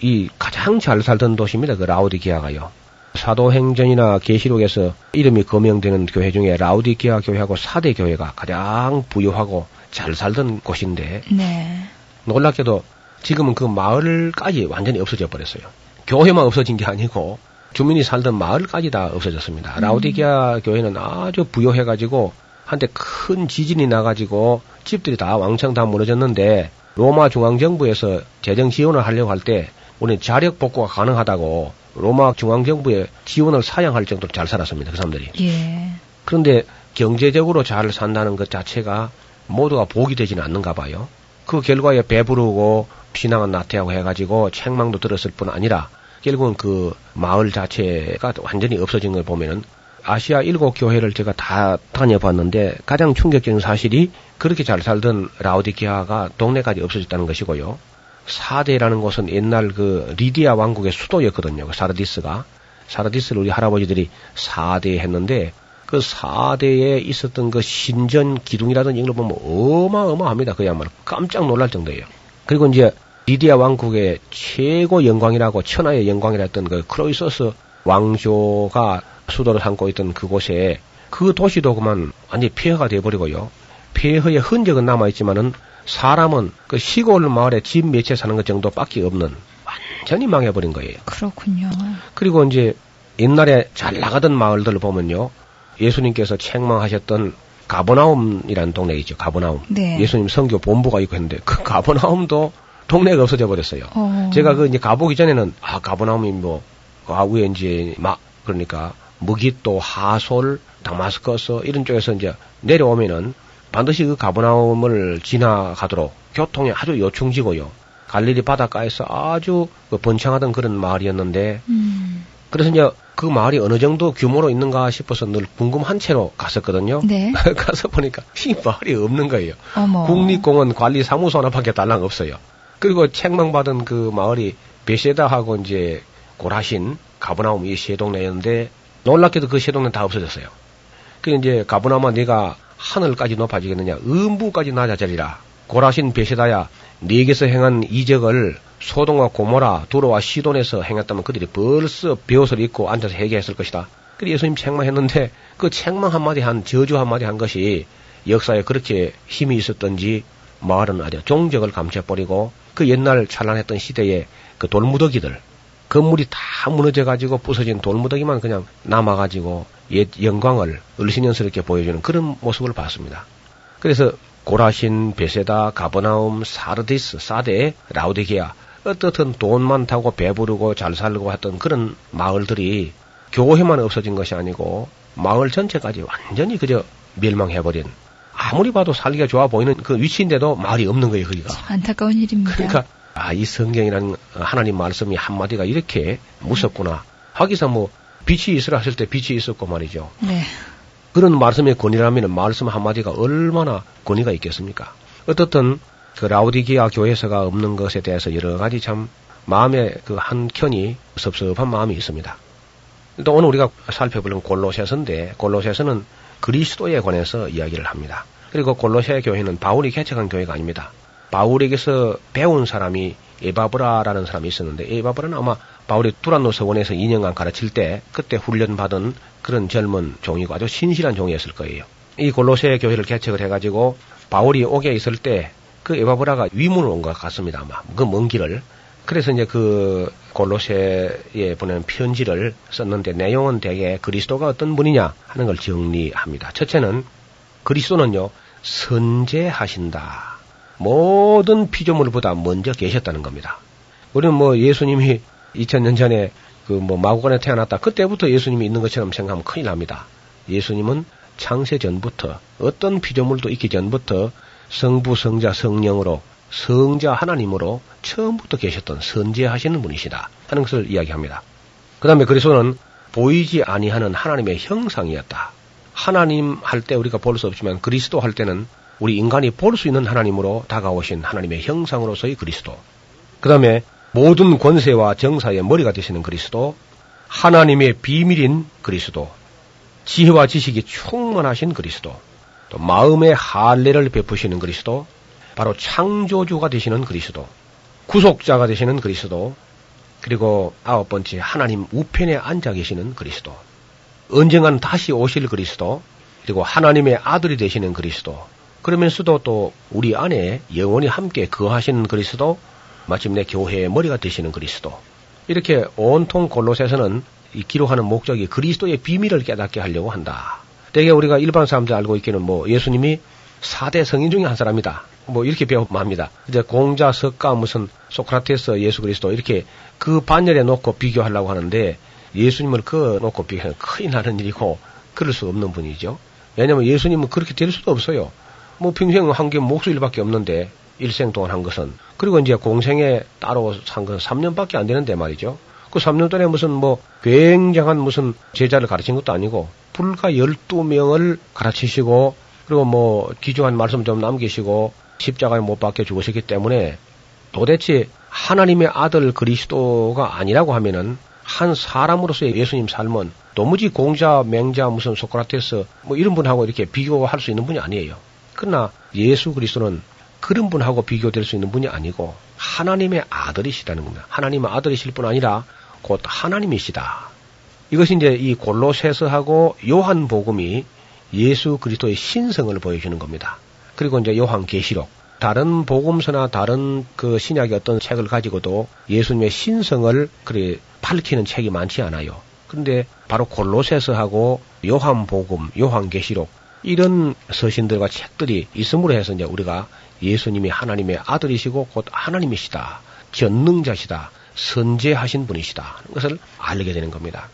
이 가장 잘 살던 도시입니다. 그 라오디게아가요. 사도행전이나 계시록에서 이름이 거명되는 교회 중에 라우디게아 교회하고 사대 교회가 가장 부유하고 잘 살던 곳인데 네. 놀랍게도 지금은 그 마을까지 완전히 없어져 버렸어요. 교회만 없어진 게 아니고 주민이 살던 마을까지 다 없어졌습니다. 라우디게아 교회는 아주 부유해가지고 한때 큰 지진이 나가지고 집들이 다 왕창 다 무너졌는데 로마 중앙정부에서 재정 지원을 하려고 할 때 우리 자력 복구가 가능하다고 로마 중앙정부에 지원을 사양할 정도로 잘 살았습니다. 그 사람들이. 예. 그런데 경제적으로 잘 산다는 것 자체가 모두가 복이 되지는 않는가 봐요. 그 결과에 배부르고 신앙은 나태하고 해가지고 책망도 들었을 뿐 아니라 결국은 그 마을 자체가 완전히 없어진 걸 보면은 아시아 일곱 교회를 제가 다 다녀봤는데 가장 충격적인 사실이 그렇게 잘 살던 라오디게아가 동네까지 없어졌다는 것이고요. 사대라는 곳은 옛날 그 리디아 왕국의 수도였거든요. 그 사르디스가. 사르디스를 우리 할아버지들이 사대 했는데 그 사대에 있었던 그 신전 기둥이라든지 이런 걸 보면 어마어마합니다. 그야말로 깜짝 놀랄 정도예요. 그리고 이제 리디아 왕국의 최고 영광이라고 천하의 영광이라 했던 그 크로이소스 왕조가 수도를 삼고 있던 그곳에 그 도시도 그만 완전히 폐허가 돼버리고요. 폐허의 흔적은 남아있지만은 사람은 그 시골 마을에 집 몇 채 사는 것 정도밖에 없는 완전히 망해버린 거예요. 그렇군요. 그리고 이제 옛날에 잘 나가던 마을들을 보면요. 예수님께서 책망하셨던 가버나움이라는 동네 있죠. 가버나움. 네. 예수님 성교 본부가 있고 했는데 그 가버나움도 동네가 없어져 버렸어요. 어. 제가 그 이제 가보기 전에는 아 가버나움이 뭐 아, 위에 이제 막 그러니까 무기또 하솔 다마스커스 이런 쪽에서 이제 내려오면은 반드시 그 가버나움을 지나가도록 교통이 아주 요충지고요. 갈릴리 바닷가에서 아주 그 번창하던 그런 마을이었는데 음. 그래서 이제 그 마을이 어느 정도 규모로 있는가 싶어서 늘 궁금한 채로 갔었거든요. 네. 가서 보니까 이 마을이 없는 거예요. 어머. 국립공원 관리 사무소 하나밖에 달랑 없어요. 그리고 책망받은 그 마을이 베세다하고 이제 고라신 가브나움 이 세동네였는데 놀랍게도 그 세동네 다 없어졌어요. 그 이제 가브나움아 네가 하늘까지 높아지겠느냐 음부까지 낮아지리라 고라신 베세다야 네게서 행한 이적을 소동과 고모라 두로와 시돈에서 행했다면 그들이 벌써 배옷을 입고 앉아서 회개했을 것이다. 그래 예수님 책망했는데 그 책망 한마디 한 저주 한마디 한 것이 역사에 그렇게 힘이 있었던지 마을은 아주 종적을 감춰버리고 그 옛날 찬란했던 시대의 그 돌무더기들 건물이 다 무너져 가지고 부서진 돌무더기만 그냥 남아 가지고 옛 영광을 을신연스럽게 보여주는 그런 모습을 봤습니다. 그래서 고라신, 베세다, 가버나움, 사르디스, 사데, 라우디게아 어떻든 돈 많다고 배부르고 잘 살고 했던 그런 마을들이 교회만 없어진 것이 아니고 마을 전체까지 완전히 그저 멸망해버린 아무리 봐도 살기가 좋아 보이는 그 위치인데도 말이 없는 거예요, 거기가. 안타까운 일입니다. 그러니까 아, 이 성경이라는 하나님 말씀이 한마디가 이렇게 무섭구나. 하기사 뭐 빛이 있으라 했을 때 빛이 있었고 말이죠. 네. 그런 말씀의 권위라면 말씀 한마디가 얼마나 권위가 있겠습니까? 어떻든 그 라우디기아 교회에서가 없는 것에 대해서 여러 가지 참 마음의 그 한켠이 섭섭한 마음이 있습니다. 또 오늘 우리가 살펴볼 골로새서인데 골로새서는 그리스도에 관해서 이야기를 합니다. 그리고 골로새 교회는 바울이 개척한 교회가 아닙니다. 바울에게서 배운 사람이 에바브라라는 사람이 있었는데 에바브라는 아마 바울이 두란노 서원에서 2년간 가르칠 때 그때 훈련받은 그런 젊은 종이고 아주 신실한 종이었을 거예요. 이 골로새 교회를 개척을 해가지고 바울이 오게 있을 때 그 에바브라가 위문을 온 것 같습니다 아마 그 먼 길을 그래서 이제 그 골로새에 보내는 편지를 썼는데 내용은 대개 그리스도가 어떤 분이냐 하는 걸 정리합니다. 첫째는 그리스도는요 선제하신다. 모든 피조물보다 먼저 계셨다는 겁니다. 우리는 뭐 예수님이 2000년 전에 그 뭐 마구간에 태어났다. 그때부터 예수님이 있는 것처럼 생각하면 큰일 납니다. 예수님은 창세 전부터 어떤 피조물도 있기 전부터 성부, 성자, 성령으로 성자 하나님으로 처음부터 계셨던 선제하시는 분이시다 하는 것을 이야기합니다. 그 다음에 그리스도는 보이지 아니하는 하나님의 형상이었다. 하나님 할 때 우리가 볼 수 없지만 그리스도 할 때는 우리 인간이 볼 수 있는 하나님으로 다가오신 하나님의 형상으로서의 그리스도. 그 다음에 모든 권세와 정사의 머리가 되시는 그리스도, 하나님의 비밀인 그리스도, 지혜와 지식이 충만하신 그리스도, 또 마음의 할례를 베푸시는 그리스도, 바로 창조주가 되시는 그리스도, 구속자가 되시는 그리스도, 그리고 아홉 번째 하나님 우편에 앉아 계시는 그리스도, 언젠가는 다시 오실 그리스도, 그리고 하나님의 아들이 되시는 그리스도, 그러면서도 또 우리 안에 영원히 함께 거하시는 그리스도, 마침내 교회의 머리가 되시는 그리스도. 이렇게 온통 골로새서는 이 기록하는 목적이 그리스도의 비밀을 깨닫게 하려고 한다. 대개 우리가 일반 사람들 알고 있기는 뭐 예수님이 4대 성인 중에 한 사람이다. 뭐 이렇게 배워합니다. 이제 공자, 석가, 무슨 소크라테스, 예수 그리스도 이렇게 그 반열에 놓고 비교하려고 하는데 예수님을 그 놓고 비교하면 큰일 나는 일이고 그럴 수 없는 분이죠. 왜냐하면 예수님은 그렇게 될 수도 없어요. 뭐 평생 한 게 목수일밖에 없는데 일생 동안 한 것은 그리고 이제 공생에 따로 산 것은 3년밖에 안 되는데 말이죠. 그 3년 동안에 무슨 뭐 굉장한 무슨 제자를 가르친 것도 아니고 불과 12명을 가르치시고 그리고 뭐 기중한 말씀 좀 남기시고 십자가에 못 박혀 죽으셨기 때문에 도대체 하나님의 아들 그리스도가 아니라고 하면은 한 사람으로서의 예수님 삶은 도무지 공자, 맹자, 무슨 소크라테스 뭐 이런 분하고 이렇게 비교할 수 있는 분이 아니에요. 그러나 예수 그리스도는 그런 분하고 비교될 수 있는 분이 아니고 하나님의 아들이시다는 겁니다. 하나님의 아들이실 뿐 아니라 곧 하나님이시다. 이것이 이제 이 골로새서하고 요한복음이 예수 그리스도의 신성을 보여주는 겁니다. 그리고 이제 요한계시록 다른 복음서나 다른 그 신약의 어떤 책을 가지고도 예수님의 신성을 그래 밝히는 책이 많지 않아요. 그런데 바로 골로새서하고 요한복음, 요한계시록 이런 서신들과 책들이 있음으로 해서 이제 우리가 예수님이 하나님의 아들이시고 곧 하나님이시다. 전능자시다. 선제하신 분이시다. 것을 알게 되는 겁니다.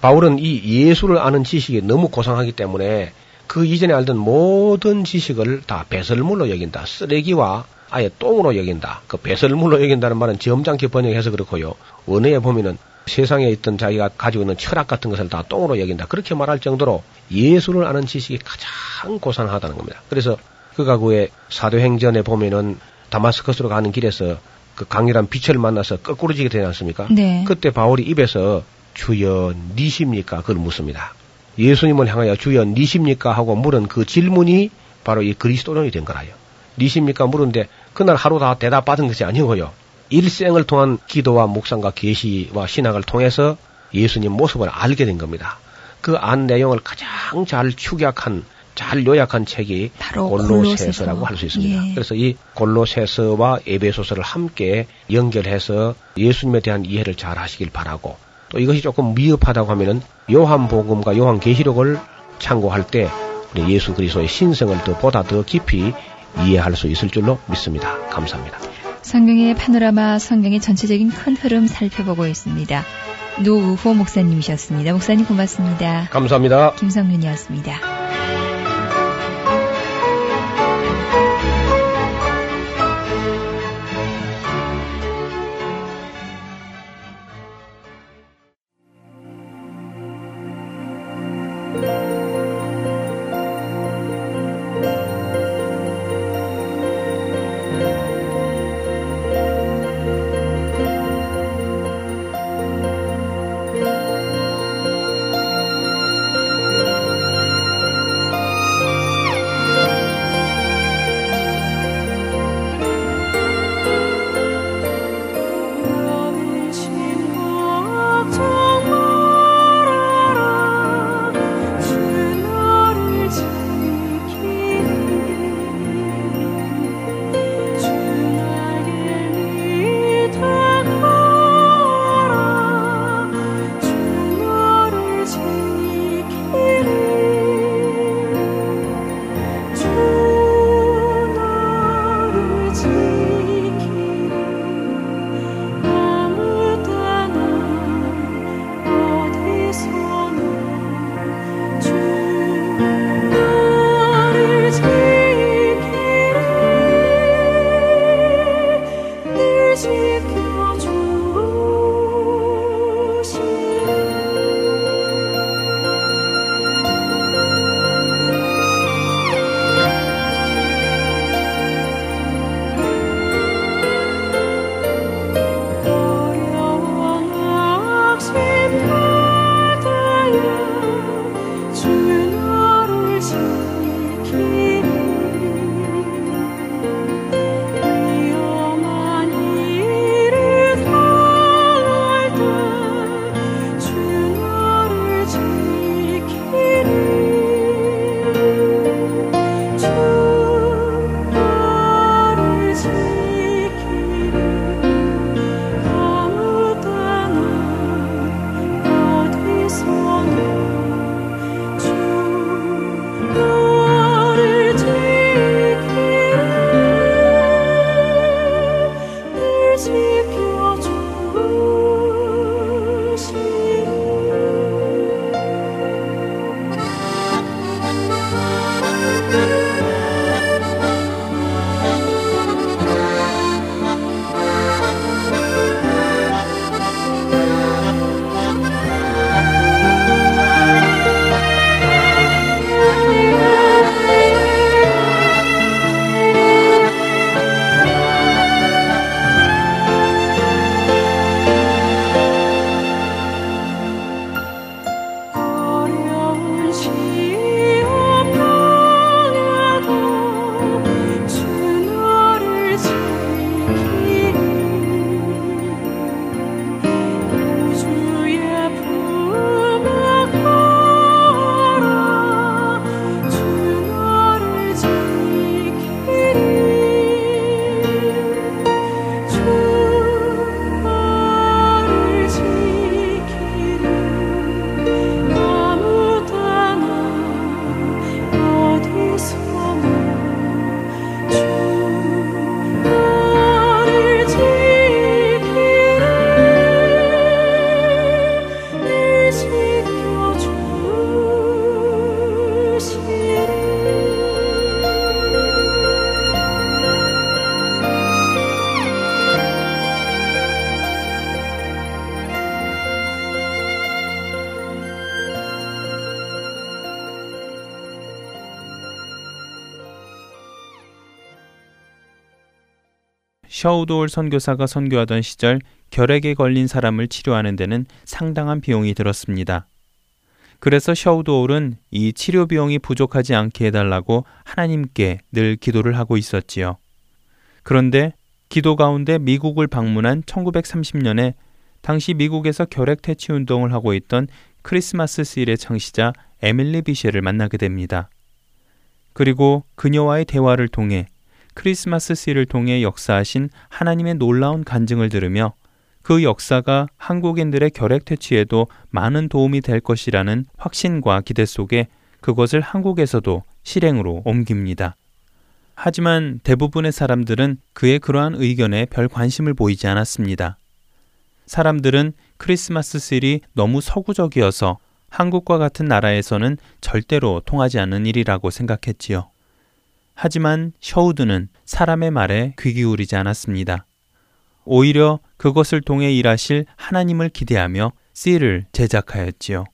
바울은 이 예수를 아는 지식이 너무 고상하기 때문에 그 이전에 알던 모든 지식을 다 배설물로 여긴다. 쓰레기와 아예 똥으로 여긴다. 그 배설물로 여긴다는 말은 점잖게 번역해서 그렇고요. 원어에 보면은 세상에 있던 자기가 가지고 있는 철학 같은 것을 다 똥으로 여긴다. 그렇게 말할 정도로 예수를 아는 지식이 가장 고상하다는 겁니다. 그래서 그가 그의 사도행전에 보면은 다마스커스로 가는 길에서 그 강렬한 빛을 만나서 거꾸로 지게 되지 않습니까? 네. 그때 바울이 입에서 주여 니십니까? 그걸 묻습니다. 예수님을 향하여 주여 니십니까? 하고 물은 그 질문이 바로 이 그리스도론이 된 거라요. 니십니까? 물은데 그날 하루 다 대답 받은 것이 아니고요. 일생을 통한 기도와 묵상과 계시와 신학을 통해서 예수님 모습을 알게 된 겁니다. 그 안 내용을 가장 잘 축약한 잘 요약한 책이 바로 골로새서라고 할 수 있습니다. 예. 그래서 이 골로새서와 에베소서를 함께 연결해서 예수님에 대한 이해를 잘 하시길 바라고 또 이것이 조금 미흡하다고 하면은 요한복음과 요한계시록을 참고할 때 우리 예수 그리스도의 신성을 더 보다 더 깊이 이해할 수 있을 줄로 믿습니다. 감사합니다. 성경의 파노라마 성경의 전체적인 큰 흐름 살펴보고 있습니다. 노우호 목사님이셨습니다. 목사님 고맙습니다. 감사합니다. 김성윤이었습니다. 셔우도울 선교사가 선교하던 시절 결핵에 걸린 사람을 치료하는 데는 상당한 비용이 들었습니다. 그래서 셔우도울은 이 치료 비용이 부족하지 않게 해달라고 하나님께 늘 기도를 하고 있었지요. 그런데 기도 가운데 미국을 방문한 1930년에 당시 미국에서 결핵 퇴치 운동을 하고 있던 크리스마스 스일의 창시자 에밀리 비셰를 만나게 됩니다. 그리고 그녀와의 대화를 통해 크리스마스 씨를 통해 역사하신 하나님의 놀라운 간증을 들으며 그 역사가 한국인들의 결핵 퇴치에도 많은 도움이 될 것이라는 확신과 기대 속에 그것을 한국에서도 실행으로 옮깁니다. 하지만 대부분의 사람들은 그의 그러한 의견에 별 관심을 보이지 않았습니다. 사람들은 크리스마스 실이 너무 서구적이어서 한국과 같은 나라에서는 절대로 통하지 않는 일이라고 생각했지요. 하지만 셔우드는 사람의 말에 귀 기울이지 않았습니다. 오히려 그것을 통해 일하실 하나님을 기대하며 씨를 제작하였지요.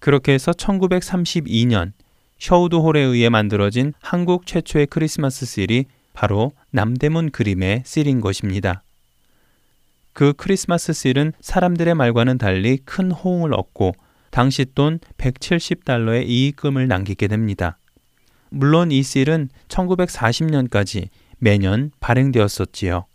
그렇게 해서 1932년 셔우드 홀에 의해 만들어진 한국 최초의 크리스마스 실이 바로 남대문 그림의 실인 것입니다. 그 크리스마스 실은 사람들의 말과는 달리 큰 호응을 얻고 당시 돈 170달러의 이익금을 남기게 됩니다. 물론 이 실은 1940년까지 매년 발행되었었지요.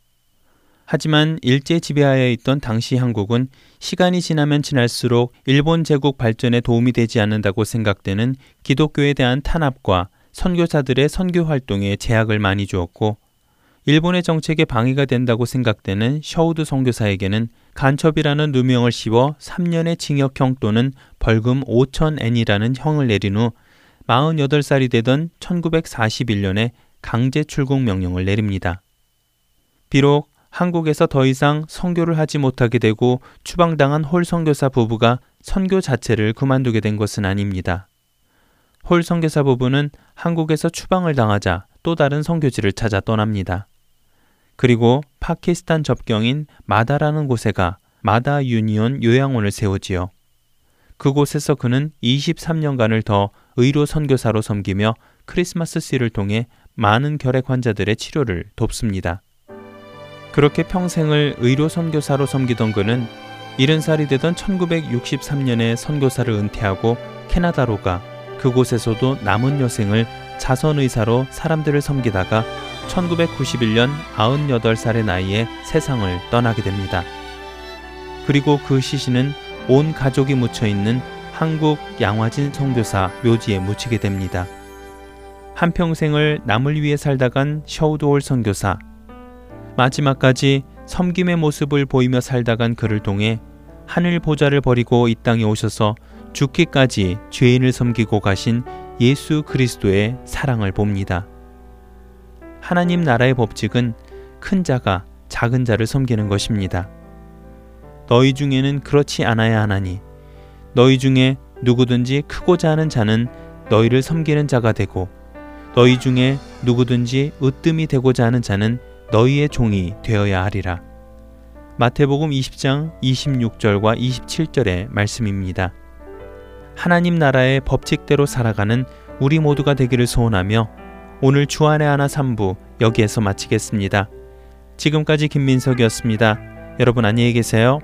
하지만 일제 지배하에 있던 당시 한국은 시간이 지나면 지날수록 일본 제국 발전에 도움이 되지 않는다고 생각되는 기독교에 대한 탄압과 선교사들의 선교 활동에 제약을 많이 주었고 일본의 정책에 방해가 된다고 생각되는 셔우드 선교사에게는 간첩이라는 누명을 씌워 3년의 징역형 또는 벌금 5천 엔이라는 형을 내린 후 48살이 되던 1941년에 강제 출국 명령을 내립니다. 비록 한국에서 더 이상 선교를 하지 못하게 되고 추방당한 홀 선교사 부부가 선교 자체를 그만두게 된 것은 아닙니다. 홀 선교사 부부는 한국에서 추방을 당하자 또 다른 선교지를 찾아 떠납니다. 그리고 파키스탄 접경인 마다라는 곳에 가 마다 유니온 요양원을 세우지요. 그곳에서 그는 23년간을 더 의료 선교사로 섬기며 크리스마스 씨를 통해 많은 결핵 환자들의 치료를 돕습니다. 그렇게 평생을 의료 선교사로 섬기던 그는 70살이 되던 1963년에 선교사를 은퇴하고 캐나다로 가 그곳에서도 남은 여생을 자선 의사로 사람들을 섬기다가 1991년 98살의 나이에 세상을 떠나게 됩니다. 그리고 그 시신은 온 가족이 묻혀 있는 한국 양화진 선교사 묘지에 묻히게 됩니다. 한평생을 남을 위해 살다간 셔우드홀 선교사. 마지막까지 섬김의 모습을 보이며 살다간 그를 통해 하늘 보좌를 버리고 이 땅에 오셔서 죽기까지 죄인을 섬기고 가신 예수 그리스도의 사랑을 봅니다. 하나님 나라의 법칙은 큰 자가 작은 자를 섬기는 것입니다. 너희 중에는 그렇지 않아야 하나니 너희 중에 누구든지 크고자 하는 자는 너희를 섬기는 자가 되고 너희 중에 누구든지 으뜸이 되고자 하는 자는 너희의 종이 되어야 하리라. 마태복음 20장 26절과 27절의 말씀입니다. 하나님 나라의 법칙대로 살아가는 우리 모두가 되기를 소원하며 오늘 주안의 하나 3부 여기에서 마치겠습니다. 지금까지 김민석이었습니다. 여러분 안녕히 계세요.